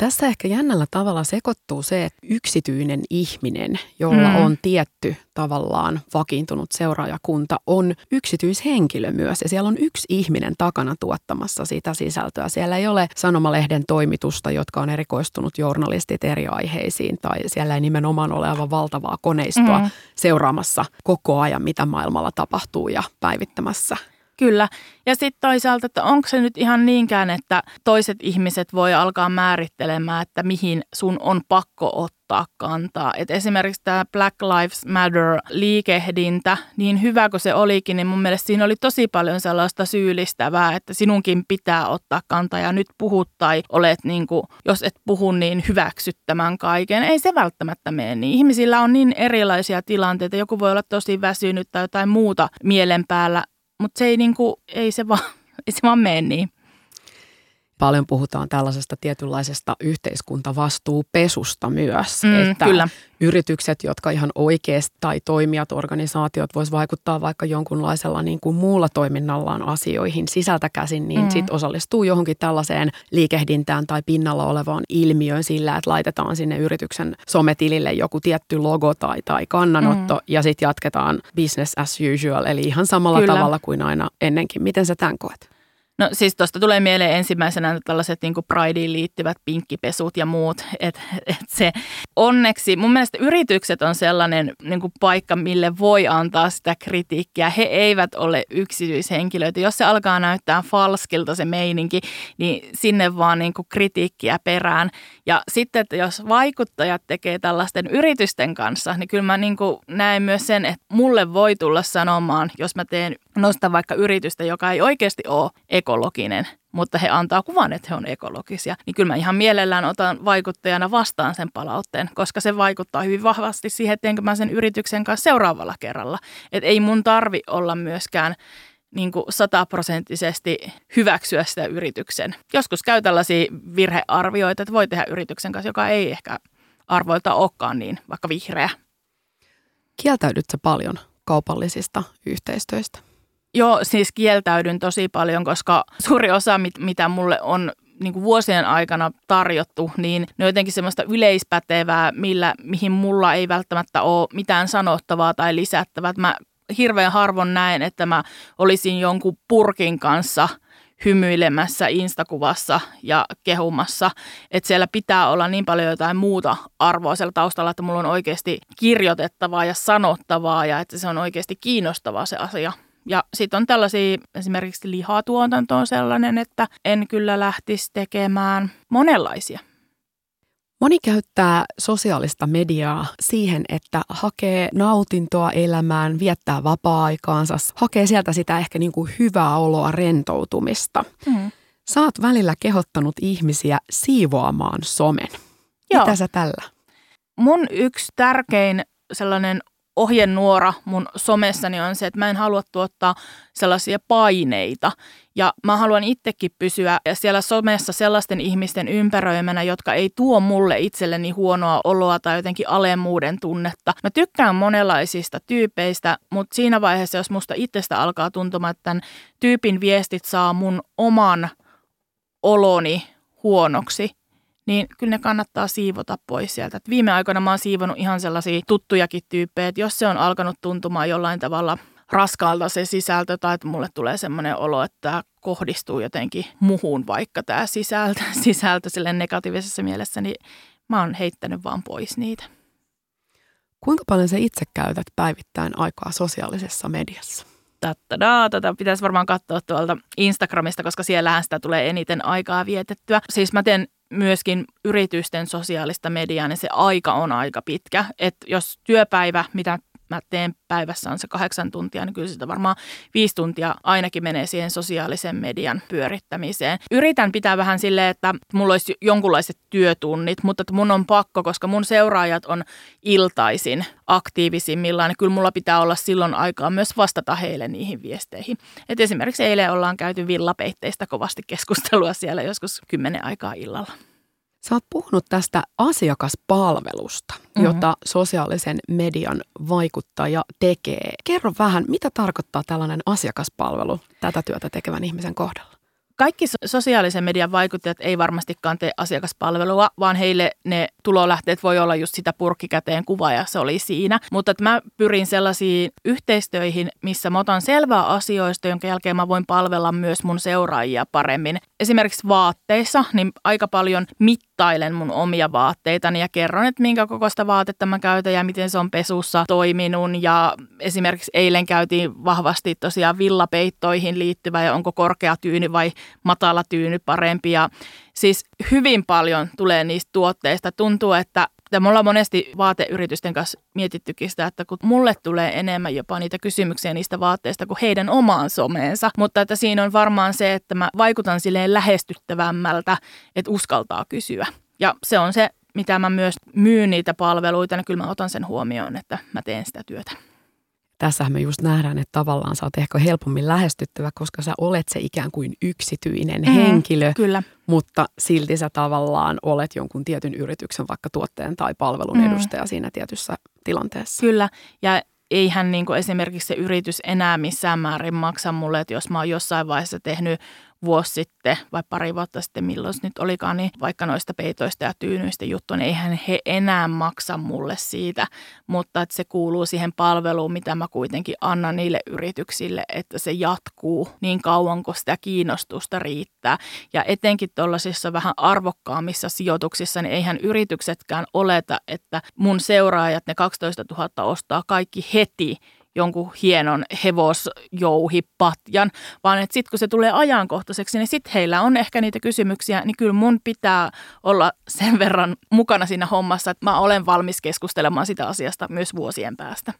Tässä ehkä jännällä tavalla sekoittuu se, että yksityinen ihminen, jolla mm. on tietty tavallaan vakiintunut seuraajakunta, on yksityishenkilö myös. Ja siellä on yksi ihminen takana tuottamassa sitä sisältöä. Siellä ei ole sanomalehden toimitusta, jotka on erikoistunut journalistit eri aiheisiin, tai siellä ei nimenomaan ole aivan valtavaa koneistoa mm. seuraamassa koko ajan, mitä maailmalla tapahtuu ja päivittämässä Kyllä. Ja sitten toisaalta, että onko se nyt ihan niinkään, että toiset ihmiset voi alkaa määrittelemään, että mihin sun on pakko ottaa kantaa. Et esimerkiksi tämä Black Lives Matter-liikehdintä, niin hyvä kuin se olikin, niin mun mielestä siinä oli tosi paljon sellaista syyllistävää, että sinunkin pitää ottaa kantaa ja nyt puhut tai olet, niin kuin, jos et puhu, niin hyväksyt tämän kaiken. Ei se välttämättä mene niin. Ihmisillä on niin erilaisia tilanteita. Joku voi olla tosi väsynyt tai jotain muuta mielen päällä mutta se ei, niinku, ei se vaan, ei se vaan mene niin. Paljon puhutaan tällaisesta tietynlaisesta yhteiskuntavastuupesusta myös, mm, että kyllä. yritykset, jotka ihan oikeasti tai toimijat, organisaatiot vois vaikuttaa vaikka jonkunlaisella niin kuin muulla toiminnallaan asioihin sisältä käsin, niin mm. sitten osallistuu johonkin tällaiseen liikehdintään tai pinnalla olevaan ilmiöön sillä, että laitetaan sinne yrityksen sometilille joku tietty logo tai, tai kannanotto mm. ja sitten jatketaan business as usual, eli ihan samalla Kyllä. tavalla kuin aina ennenkin. Miten sä tämän koet? No siis tuosta tulee mieleen ensimmäisenä tällaiset niin Prideen liittyvät pinkkipesut ja muut. Et, et se, onneksi mun mielestä yritykset on sellainen niin paikka, mille voi antaa sitä kritiikkiä. He eivät ole yksityishenkilöitä. Jos se alkaa näyttää falskilta se meininki, niin sinne vaan niin kritiikkiä perään. Ja sitten, että jos vaikuttajat tekee tällaisten yritysten kanssa, niin kyllä mä niin näen myös sen, että mulle voi tulla sanomaan, jos mä teen, nostan vaikka yritystä, joka ei oikeasti ole ekologinen, mutta he antaa kuvan, että he on ekologisia, niin kyllä mä ihan mielellään otan vaikuttajana vastaan sen palautteen, koska se vaikuttaa hyvin vahvasti siihen, että mä sen yrityksen kanssa seuraavalla kerralla. Että ei mun tarvi olla myöskään niin kuin sataprosenttisesti hyväksyä sitä yrityksen. Joskus käy tällaisia virhearvioita, että voi tehdä yrityksen kanssa, joka ei ehkä arvoilta olekaan niin vaikka vihreä. Kieltäydytkö paljon kaupallisista yhteistyöstä? Joo, siis kieltäydyn tosi paljon, koska suuri osa, mit, mitä mulle on niin kuin vuosien aikana tarjottu, niin ne on jotenkin semmoista yleispätevää, millä, mihin mulla ei välttämättä ole mitään sanottavaa tai lisättävää. Mä hirveän harvoin näen, että mä olisin jonkun purkin kanssa hymyilemässä Instakuvassa ja kehumassa, että siellä pitää olla niin paljon jotain muuta arvoa siellä taustalla, että mulla on oikeasti kirjoitettavaa ja sanottavaa ja että se on oikeasti kiinnostavaa se asia. Ja sitten on tällaisia, esimerkiksi lihatuotanto on sellainen, että en kyllä lähtisi tekemään monenlaisia. Moni käyttää sosiaalista mediaa siihen, että hakee nautintoa elämään, viettää vapaa-aikaansa, hakee sieltä sitä ehkä niin kuin hyvää oloa, rentoutumista. Mm. Sä oot välillä kehottanut ihmisiä siivoamaan somen. Joo. Mitä sä tällä? Mun yksi tärkein sellainen ohjenuora mun somessani on se, että mä en halua tuottaa sellaisia paineita. Ja mä haluan itsekin pysyä siellä somessa sellaisten ihmisten ympäröimänä, jotka ei tuo mulle itselleni huonoa oloa tai jotenkin alemmuuden tunnetta. Mä tykkään monenlaisista tyypeistä, mutta siinä vaiheessa, jos musta itsestä alkaa tuntumaan, että tämän tyypin viestit saa mun oman oloni huonoksi, niin kyllä ne kannattaa siivota pois sieltä. Et viime aikoina mä oon siivonut ihan sellaisia tuttujakin tyyppejä, että jos se on alkanut tuntumaan jollain tavalla raskaalta se sisältö tai että mulle tulee semmoinen olo, että tämä kohdistuu jotenkin muhun vaikka tämä sisältö, sisältö sille negatiivisessa mielessä, niin mä oon heittänyt vaan pois niitä. Kuinka paljon sä itse käytät päivittäin aikaa sosiaalisessa mediassa? Tattadaa, tätä pitäisi varmaan katsoa tuolta Instagramista, koska siellähän sitä tulee eniten aikaa vietettyä. Siis mä teen myöskin yritysten sosiaalista mediaa, niin se aika on aika pitkä. että jos työpäivä, mitä mä teen päivässä on se kahdeksan tuntia, niin kyllä sitä varmaan viisi tuntia ainakin menee siihen sosiaalisen median pyörittämiseen. Yritän pitää vähän silleen, että mulla olisi jonkunlaiset työtunnit, mutta että mun on pakko, koska mun seuraajat on iltaisin aktiivisimmillaan, niin kyllä mulla pitää olla silloin aikaa myös vastata heille niihin viesteihin. Et esimerkiksi eilen ollaan käyty villapeitteistä kovasti keskustelua siellä joskus kymmenen aikaa illalla. Sä oot puhunut tästä asiakaspalvelusta, mm-hmm. jota sosiaalisen median vaikuttaja tekee. Kerro vähän, mitä tarkoittaa tällainen asiakaspalvelu tätä työtä tekevän ihmisen kohdalla? Kaikki sosiaalisen median vaikuttajat ei varmastikaan tee asiakaspalvelua, vaan heille ne tulolähteet voi olla just sitä purkkikäteen kuva ja se oli siinä. Mutta että mä pyrin sellaisiin yhteistöihin, missä mä otan selvää asioista, jonka jälkeen mä voin palvella myös mun seuraajia paremmin. Esimerkiksi vaatteissa, niin aika paljon mittailen mun omia vaatteitani ja kerron, että minkä kokoista vaatetta mä käytän ja miten se on pesussa toiminut. Ja esimerkiksi eilen käytiin vahvasti tosiaan villapeittoihin liittyvä ja onko korkea tyyny vai matala tyyny parempi. Ja siis hyvin paljon tulee niistä tuotteista. Tuntuu, että ja me ollaan monesti vaateyritysten kanssa mietittykin sitä, että kun mulle tulee enemmän jopa niitä kysymyksiä niistä vaatteista kuin heidän omaan someensa, mutta että siinä on varmaan se, että mä vaikutan silleen lähestyttävämmältä, että uskaltaa kysyä. Ja se on se, mitä mä myös myyn niitä palveluita, niin kyllä mä otan sen huomioon, että mä teen sitä työtä tässähän me just nähdään, että tavallaan sä oot ehkä helpommin lähestyttävä, koska sä olet se ikään kuin yksityinen mm, henkilö, kyllä. mutta silti sä tavallaan olet jonkun tietyn yrityksen, vaikka tuotteen tai palvelun mm. edustaja siinä tietyssä tilanteessa. Kyllä, ja eihän niin kuin esimerkiksi se yritys enää missään määrin maksa mulle, että jos mä oon jossain vaiheessa tehnyt vuosi sitten vai pari vuotta sitten, milloin nyt olikaan, niin vaikka noista peitoista ja tyynyistä juttu, niin eihän he enää maksa mulle siitä, mutta että se kuuluu siihen palveluun, mitä mä kuitenkin annan niille yrityksille, että se jatkuu niin kauan, kun sitä kiinnostusta riittää. Ja etenkin tuollaisissa vähän arvokkaammissa sijoituksissa, niin eihän yrityksetkään oleta, että mun seuraajat, ne 12 000 ostaa kaikki heti jonkun hienon hevosjouhipatjan, vaan että sitten kun se tulee ajankohtaiseksi, niin sitten heillä on ehkä niitä kysymyksiä, niin kyllä mun pitää olla sen verran mukana siinä hommassa, että mä olen valmis keskustelemaan sitä asiasta myös vuosien päästä.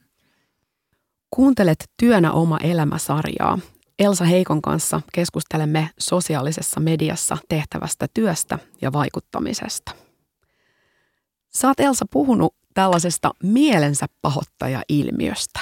Kuuntelet Työnä oma elämäsarjaa. Elsa Heikon kanssa keskustelemme sosiaalisessa mediassa tehtävästä työstä ja vaikuttamisesta. Saat Elsa puhunut tällaisesta mielensä pahoittaja-ilmiöstä.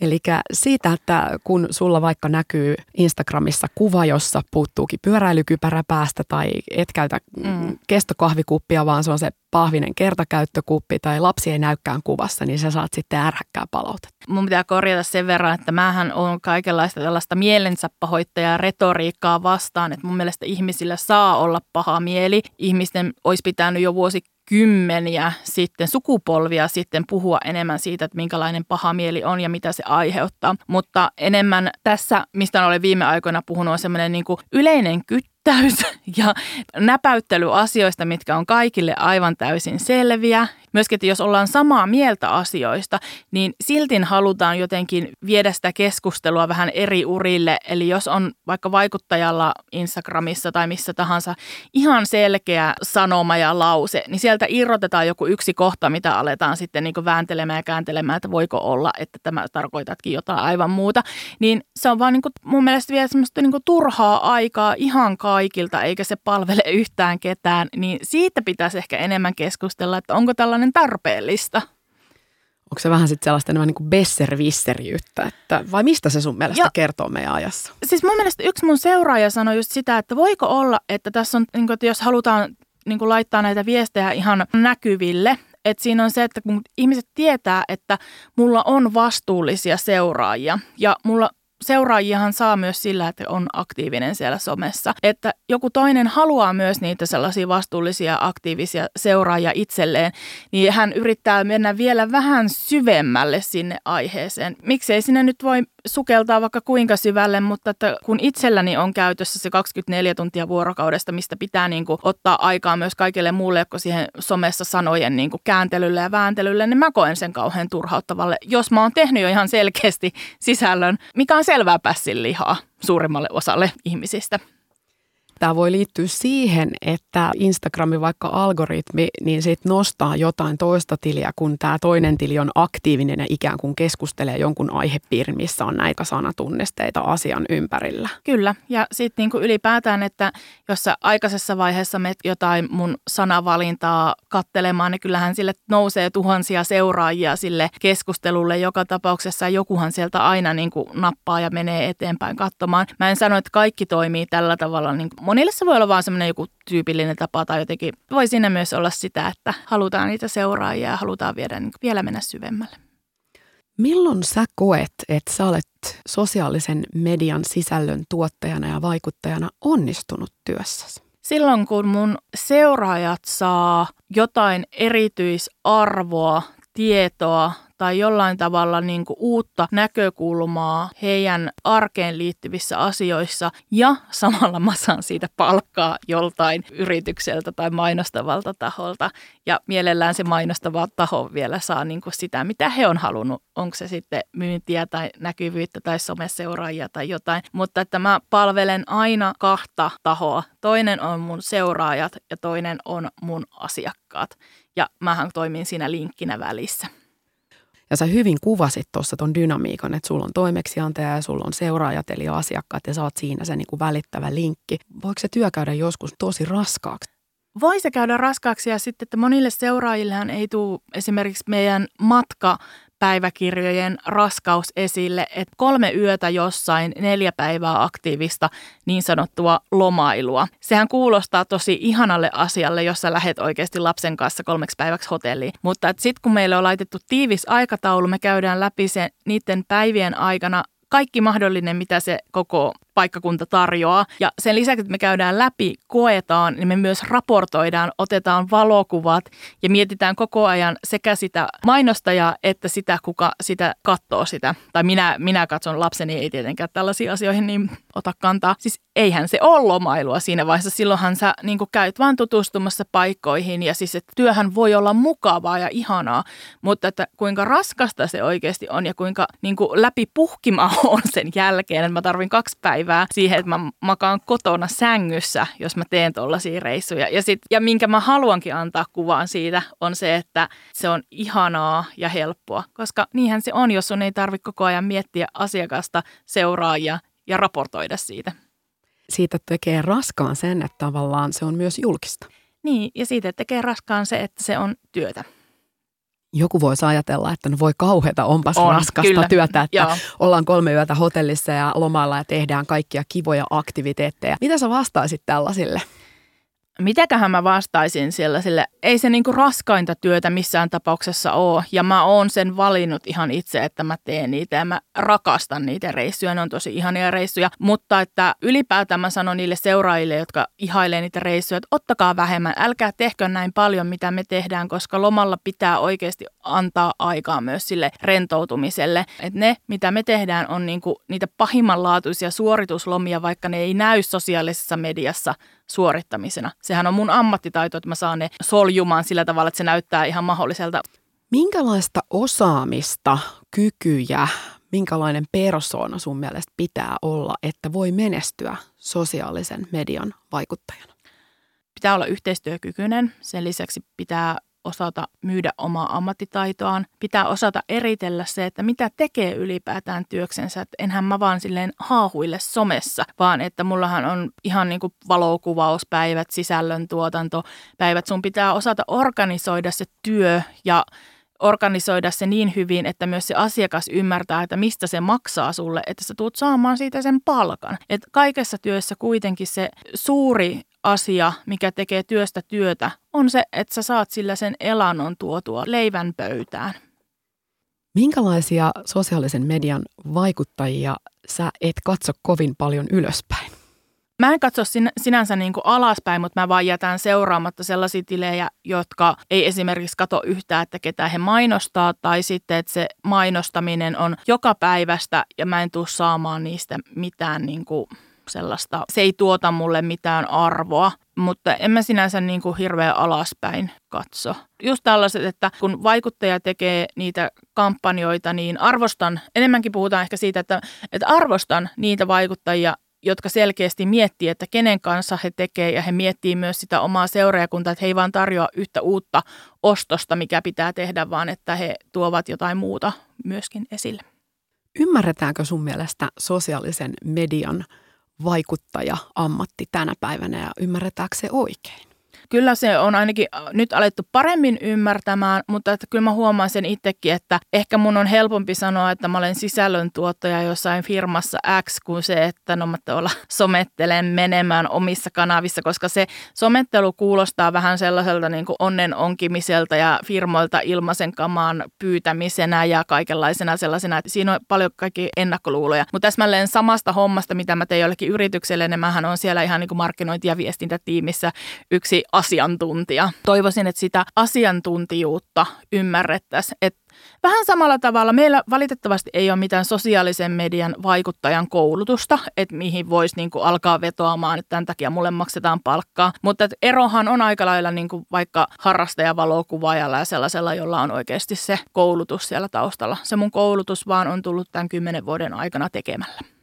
Eli siitä, että kun sulla vaikka näkyy Instagramissa kuva, jossa puuttuukin pyöräilykypärä päästä tai et käytä mm. kestokahvikuppia, vaan se on se pahvinen kertakäyttökuppi tai lapsi ei näykään kuvassa, niin sä saat sitten ärhäkkää palautetta. Mun pitää korjata sen verran, että mähän on kaikenlaista tällaista mielensä pahoittajaa retoriikkaa vastaan, että mun mielestä ihmisillä saa olla paha mieli. Ihmisten olisi pitänyt jo vuosi kymmeniä sitten, sukupolvia sitten puhua enemmän siitä, että minkälainen paha mieli on ja mitä se aiheuttaa. Mutta enemmän tässä, mistä olen viime aikoina puhunut, on semmoinen niin yleinen kyttäys ja näpäyttely asioista, mitkä on kaikille aivan täysin selviä myöskin, että jos ollaan samaa mieltä asioista, niin silti halutaan jotenkin viedä sitä keskustelua vähän eri urille. Eli jos on vaikka vaikuttajalla Instagramissa tai missä tahansa ihan selkeä sanoma ja lause, niin sieltä irrotetaan joku yksi kohta, mitä aletaan sitten niin vääntelemään ja kääntelemään, että voiko olla, että tämä tarkoitatkin jotain aivan muuta. Niin se on vaan niin kuin mun mielestä vielä semmoista niin turhaa aikaa ihan kaikilta, eikä se palvele yhtään ketään. Niin siitä pitäisi ehkä enemmän keskustella, että onko tällainen sellainen tarpeellista. Onko se vähän sitten sellaista enemmän niin kuin besservisseriyttä, että vai mistä se sun mielestä ja, kertoo meidän ajassa? Siis mun mielestä yksi mun seuraaja sanoi just sitä, että voiko olla, että tässä on, niin kuin, että jos halutaan niin kuin laittaa näitä viestejä ihan näkyville, että siinä on se, että kun ihmiset tietää, että mulla on vastuullisia seuraajia ja mulla seuraajiahan saa myös sillä, että on aktiivinen siellä somessa. Että joku toinen haluaa myös niitä sellaisia vastuullisia, aktiivisia seuraajia itselleen, niin hän yrittää mennä vielä vähän syvemmälle sinne aiheeseen. Miksei sinne nyt voi sukeltaa vaikka kuinka syvälle, mutta että kun itselläni on käytössä se 24 tuntia vuorokaudesta, mistä pitää niin kuin ottaa aikaa myös kaikille muulle, kun siihen somessa sanojen niin kuin kääntelylle ja vääntelylle, niin mä koen sen kauhean turhauttavalle, jos mä oon tehnyt jo ihan selkeästi sisällön, mikä on selvää pässin lihaa suurimmalle osalle ihmisistä. Tämä voi liittyä siihen, että Instagramin vaikka algoritmi, niin sit nostaa jotain toista tiliä, kun tämä toinen tili on aktiivinen ja ikään kuin keskustelee jonkun aihepiirin, missä on näitä sanatunnisteita asian ympärillä. Kyllä, ja sitten niinku ylipäätään, että jos sä aikaisessa vaiheessa menet jotain mun sanavalintaa kattelemaan, niin kyllähän sille nousee tuhansia seuraajia sille keskustelulle joka tapauksessa. Jokuhan sieltä aina niinku nappaa ja menee eteenpäin katsomaan. Mä en sano, että kaikki toimii tällä tavalla niin monille se voi olla vaan semmoinen joku tyypillinen tapa tai jotenkin voi siinä myös olla sitä, että halutaan niitä seuraajia ja halutaan viedä, niin vielä mennä syvemmälle. Milloin sä koet, että sä olet sosiaalisen median sisällön tuottajana ja vaikuttajana onnistunut työssäsi? Silloin kun mun seuraajat saa jotain erityisarvoa, tietoa tai jollain tavalla niin kuin uutta näkökulmaa heidän arkeen liittyvissä asioissa ja samalla mä saan siitä palkkaa joltain yritykseltä tai mainostavalta taholta ja mielellään se mainostava taho vielä saa niin kuin sitä, mitä he on halunnut. Onko se sitten myyntiä tai näkyvyyttä tai someseuraajia tai jotain, mutta että mä palvelen aina kahta tahoa. Toinen on mun seuraajat ja toinen on mun asiakkaat ja mähän toimin siinä linkkinä välissä. Ja sä hyvin kuvasit tuossa ton dynamiikan, että sulla on toimeksiantaja ja sulla on seuraajat eli asiakkaat ja sä oot siinä se niinku välittävä linkki. Voiko se työ käydä joskus tosi raskaaksi? Voi se käydä raskaaksi ja sitten, että monille seuraajillehan ei tule esimerkiksi meidän matka päiväkirjojen raskaus esille, että kolme yötä jossain, neljä päivää aktiivista niin sanottua lomailua. Sehän kuulostaa tosi ihanalle asialle, jos sä lähet oikeasti lapsen kanssa kolmeksi päiväksi hotelliin. Mutta sitten kun meille on laitettu tiivis aikataulu, me käydään läpi sen niiden päivien aikana kaikki mahdollinen, mitä se koko paikkakunta tarjoaa. Ja sen lisäksi, että me käydään läpi, koetaan, niin me myös raportoidaan, otetaan valokuvat ja mietitään koko ajan sekä sitä mainostajaa että sitä, kuka sitä katsoo sitä. Tai minä, minä katson, lapseni ei tietenkään tällaisiin asioihin niin ota kantaa. Siis eihän se ole lomailua siinä vaiheessa. Silloinhan sä niin käyt vaan tutustumassa paikkoihin ja siis että työhän voi olla mukavaa ja ihanaa, mutta että kuinka raskasta se oikeasti on ja kuinka niin läpi puhkima on sen jälkeen, että mä tarvin kaksi päivää päivää siihen, että mä makaan kotona sängyssä, jos mä teen tuollaisia reissuja. Ja, sit, ja minkä mä haluankin antaa kuvaan siitä, on se, että se on ihanaa ja helppoa. Koska niinhän se on, jos sun ei tarvitse koko ajan miettiä asiakasta, seuraajia ja raportoida siitä. Siitä tekee raskaan sen, että tavallaan se on myös julkista. Niin, ja siitä tekee raskaan se, että se on työtä joku voisi ajatella, että no voi kauheata, onpas on, raskasta kyllä. työtä, että Joo. ollaan kolme yötä hotellissa ja lomalla ja tehdään kaikkia kivoja aktiviteetteja. Mitä sä vastaisit tällaisille? Mitäköhän mä vastaisin sellaisille, ei se niinku raskainta työtä missään tapauksessa ole. Ja mä oon sen valinnut ihan itse, että mä teen niitä ja mä rakastan niitä reissuja. Ne on tosi ihania reissuja. Mutta että ylipäätään mä sanon niille seuraajille, jotka ihailee niitä reissuja, että ottakaa vähemmän. Älkää tehkö näin paljon, mitä me tehdään, koska lomalla pitää oikeasti antaa aikaa myös sille rentoutumiselle. Että ne, mitä me tehdään, on niinku niitä pahimmanlaatuisia suorituslomia, vaikka ne ei näy sosiaalisessa mediassa – suorittamisena. Sehän on mun ammattitaito, että mä saan ne soljumaan sillä tavalla, että se näyttää ihan mahdolliselta. Minkälaista osaamista, kykyjä, minkälainen persoona sun mielestä pitää olla, että voi menestyä sosiaalisen median vaikuttajana? Pitää olla yhteistyökykyinen. Sen lisäksi pitää osata myydä omaa ammattitaitoaan. Pitää osata eritellä se, että mitä tekee ylipäätään työksensä. Että enhän mä vaan silleen haahuille somessa, vaan että mullahan on ihan niin kuin valokuvauspäivät, sisällöntuotantopäivät. Sun pitää osata organisoida se työ ja organisoida se niin hyvin, että myös se asiakas ymmärtää, että mistä se maksaa sulle, että sä tuut saamaan siitä sen palkan. Et kaikessa työssä kuitenkin se suuri asia, mikä tekee työstä työtä, on se, että sä saat sillä sen elannon tuotua leivän pöytään. Minkälaisia sosiaalisen median vaikuttajia sä et katso kovin paljon ylöspäin? Mä en katso sinänsä niin kuin alaspäin, mutta mä vaan jätän seuraamatta sellaisia tilejä, jotka ei esimerkiksi kato yhtään, että ketä he mainostaa, tai sitten, että se mainostaminen on joka päivästä ja mä en tule saamaan niistä mitään niin kuin sellaista, se ei tuota mulle mitään arvoa, mutta en mä sinänsä niin kuin hirveän alaspäin katso. Just tällaiset, että kun vaikuttaja tekee niitä kampanjoita, niin arvostan, enemmänkin puhutaan ehkä siitä, että, että arvostan niitä vaikuttajia, jotka selkeästi miettii, että kenen kanssa he tekee ja he miettii myös sitä omaa seuraajakuntaa, että he ei vaan tarjoa yhtä uutta ostosta, mikä pitää tehdä, vaan että he tuovat jotain muuta myöskin esille. Ymmärretäänkö sun mielestä sosiaalisen median vaikuttaja-ammatti tänä päivänä ja ymmärretäänkö se oikein? Kyllä se on ainakin äh, nyt alettu paremmin ymmärtämään, mutta että kyllä mä huomaan sen itsekin, että ehkä mun on helpompi sanoa, että mä olen sisällöntuottaja jossain firmassa X kuin se, että no mä tuolla somettelen menemään omissa kanavissa, koska se somettelu kuulostaa vähän sellaiselta niin kuin onnen onkimiselta ja firmoilta ilmaisen kamaan pyytämisenä ja kaikenlaisena sellaisena, että siinä on paljon kaikki ennakkoluuloja. Mutta täsmälleen samasta hommasta, mitä mä tein jollekin yritykselle, niin mähän on siellä ihan niin kuin markkinointi- ja viestintätiimissä yksi asiantuntija. Toivoisin, että sitä asiantuntijuutta ymmärrettäisiin, että Vähän samalla tavalla meillä valitettavasti ei ole mitään sosiaalisen median vaikuttajan koulutusta, että mihin voisi niin alkaa vetoamaan, että tämän takia mulle maksetaan palkkaa. Mutta erohan on aika lailla niin kuin vaikka harrastajavalokuvaajalla ja sellaisella, jolla on oikeasti se koulutus siellä taustalla. Se mun koulutus vaan on tullut tämän kymmenen vuoden aikana tekemällä.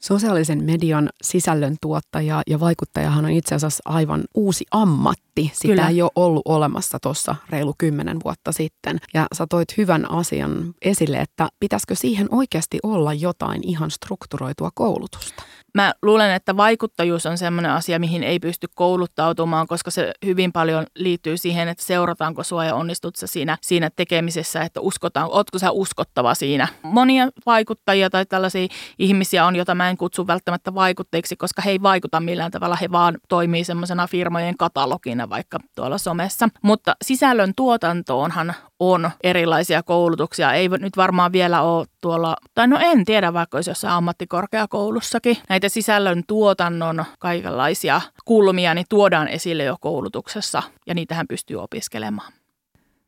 Sosiaalisen median sisällön tuottaja ja vaikuttajahan on itse asiassa aivan uusi ammatti. Sitä Kyllä. ei ole ollut olemassa tuossa reilu kymmenen vuotta sitten. Ja sä toit hyvän asian esille, että pitäisikö siihen oikeasti olla jotain ihan strukturoitua koulutusta? Mä luulen, että vaikuttajuus on sellainen asia, mihin ei pysty kouluttautumaan, koska se hyvin paljon liittyy siihen, että seurataanko sua ja onnistut sä siinä, siinä tekemisessä, että uskotaan, ootko sä uskottava siinä. Monia vaikuttajia tai tällaisia ihmisiä on, joita mä en kutsu välttämättä vaikutteiksi, koska he ei vaikuta millään tavalla, he vaan toimii semmoisena firmojen katalogina vaikka tuolla somessa. Mutta sisällön tuotantoonhan on erilaisia koulutuksia. Ei nyt varmaan vielä ole tuolla, tai no en tiedä vaikka olisi jossain ammattikorkeakoulussakin. Näitä sisällön tuotannon kaikenlaisia kulmia niin tuodaan esille jo koulutuksessa ja niitähän pystyy opiskelemaan.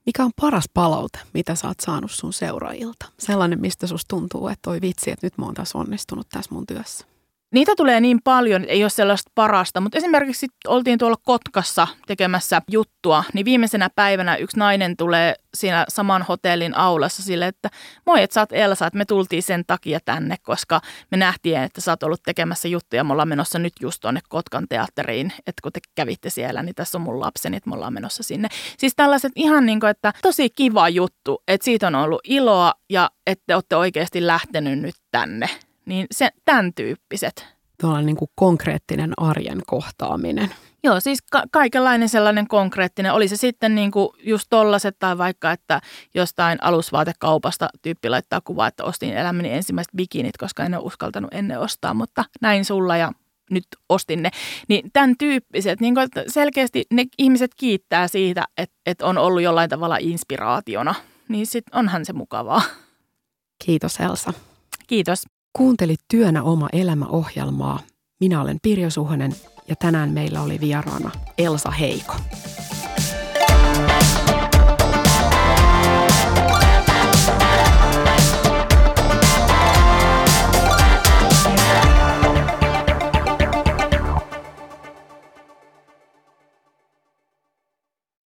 Mikä on paras palaute, mitä sä oot saanut sun seuraajilta? Sellainen, mistä susta tuntuu, että toi vitsi, että nyt mä oon tässä onnistunut tässä mun työssä. Niitä tulee niin paljon, ei ole sellaista parasta, mutta esimerkiksi oltiin tuolla Kotkassa tekemässä juttua, niin viimeisenä päivänä yksi nainen tulee siinä saman hotellin aulassa sille, että moi, että sä oot Elsa, että me tultiin sen takia tänne, koska me nähtiin, että sä oot ollut tekemässä juttuja, me ollaan menossa nyt just tuonne Kotkan teatteriin, että kun te kävitte siellä, niin tässä on mun lapseni, että me ollaan menossa sinne. Siis tällaiset ihan niin kuin, että tosi kiva juttu, että siitä on ollut iloa ja että te olette oikeasti lähtenyt nyt tänne niin se, tämän tyyppiset. Tuolla niin kuin konkreettinen arjen kohtaaminen. Joo, siis ka- kaikenlainen sellainen konkreettinen. Oli se sitten niin kuin just tollaset tai vaikka, että jostain alusvaatekaupasta tyyppi laittaa kuvaa, että ostin elämäni ensimmäiset bikinit, koska en ole uskaltanut ennen ostaa, mutta näin sulla ja nyt ostin ne. Niin tämän tyyppiset, niin kuin, selkeästi ne ihmiset kiittää siitä, että, että on ollut jollain tavalla inspiraationa. Niin sit onhan se mukavaa. Kiitos Elsa. Kiitos. Kuuntelit Työnä oma elämä ohjelmaa. Minä olen Pirjo Suhonen ja tänään meillä oli vieraana Elsa Heiko.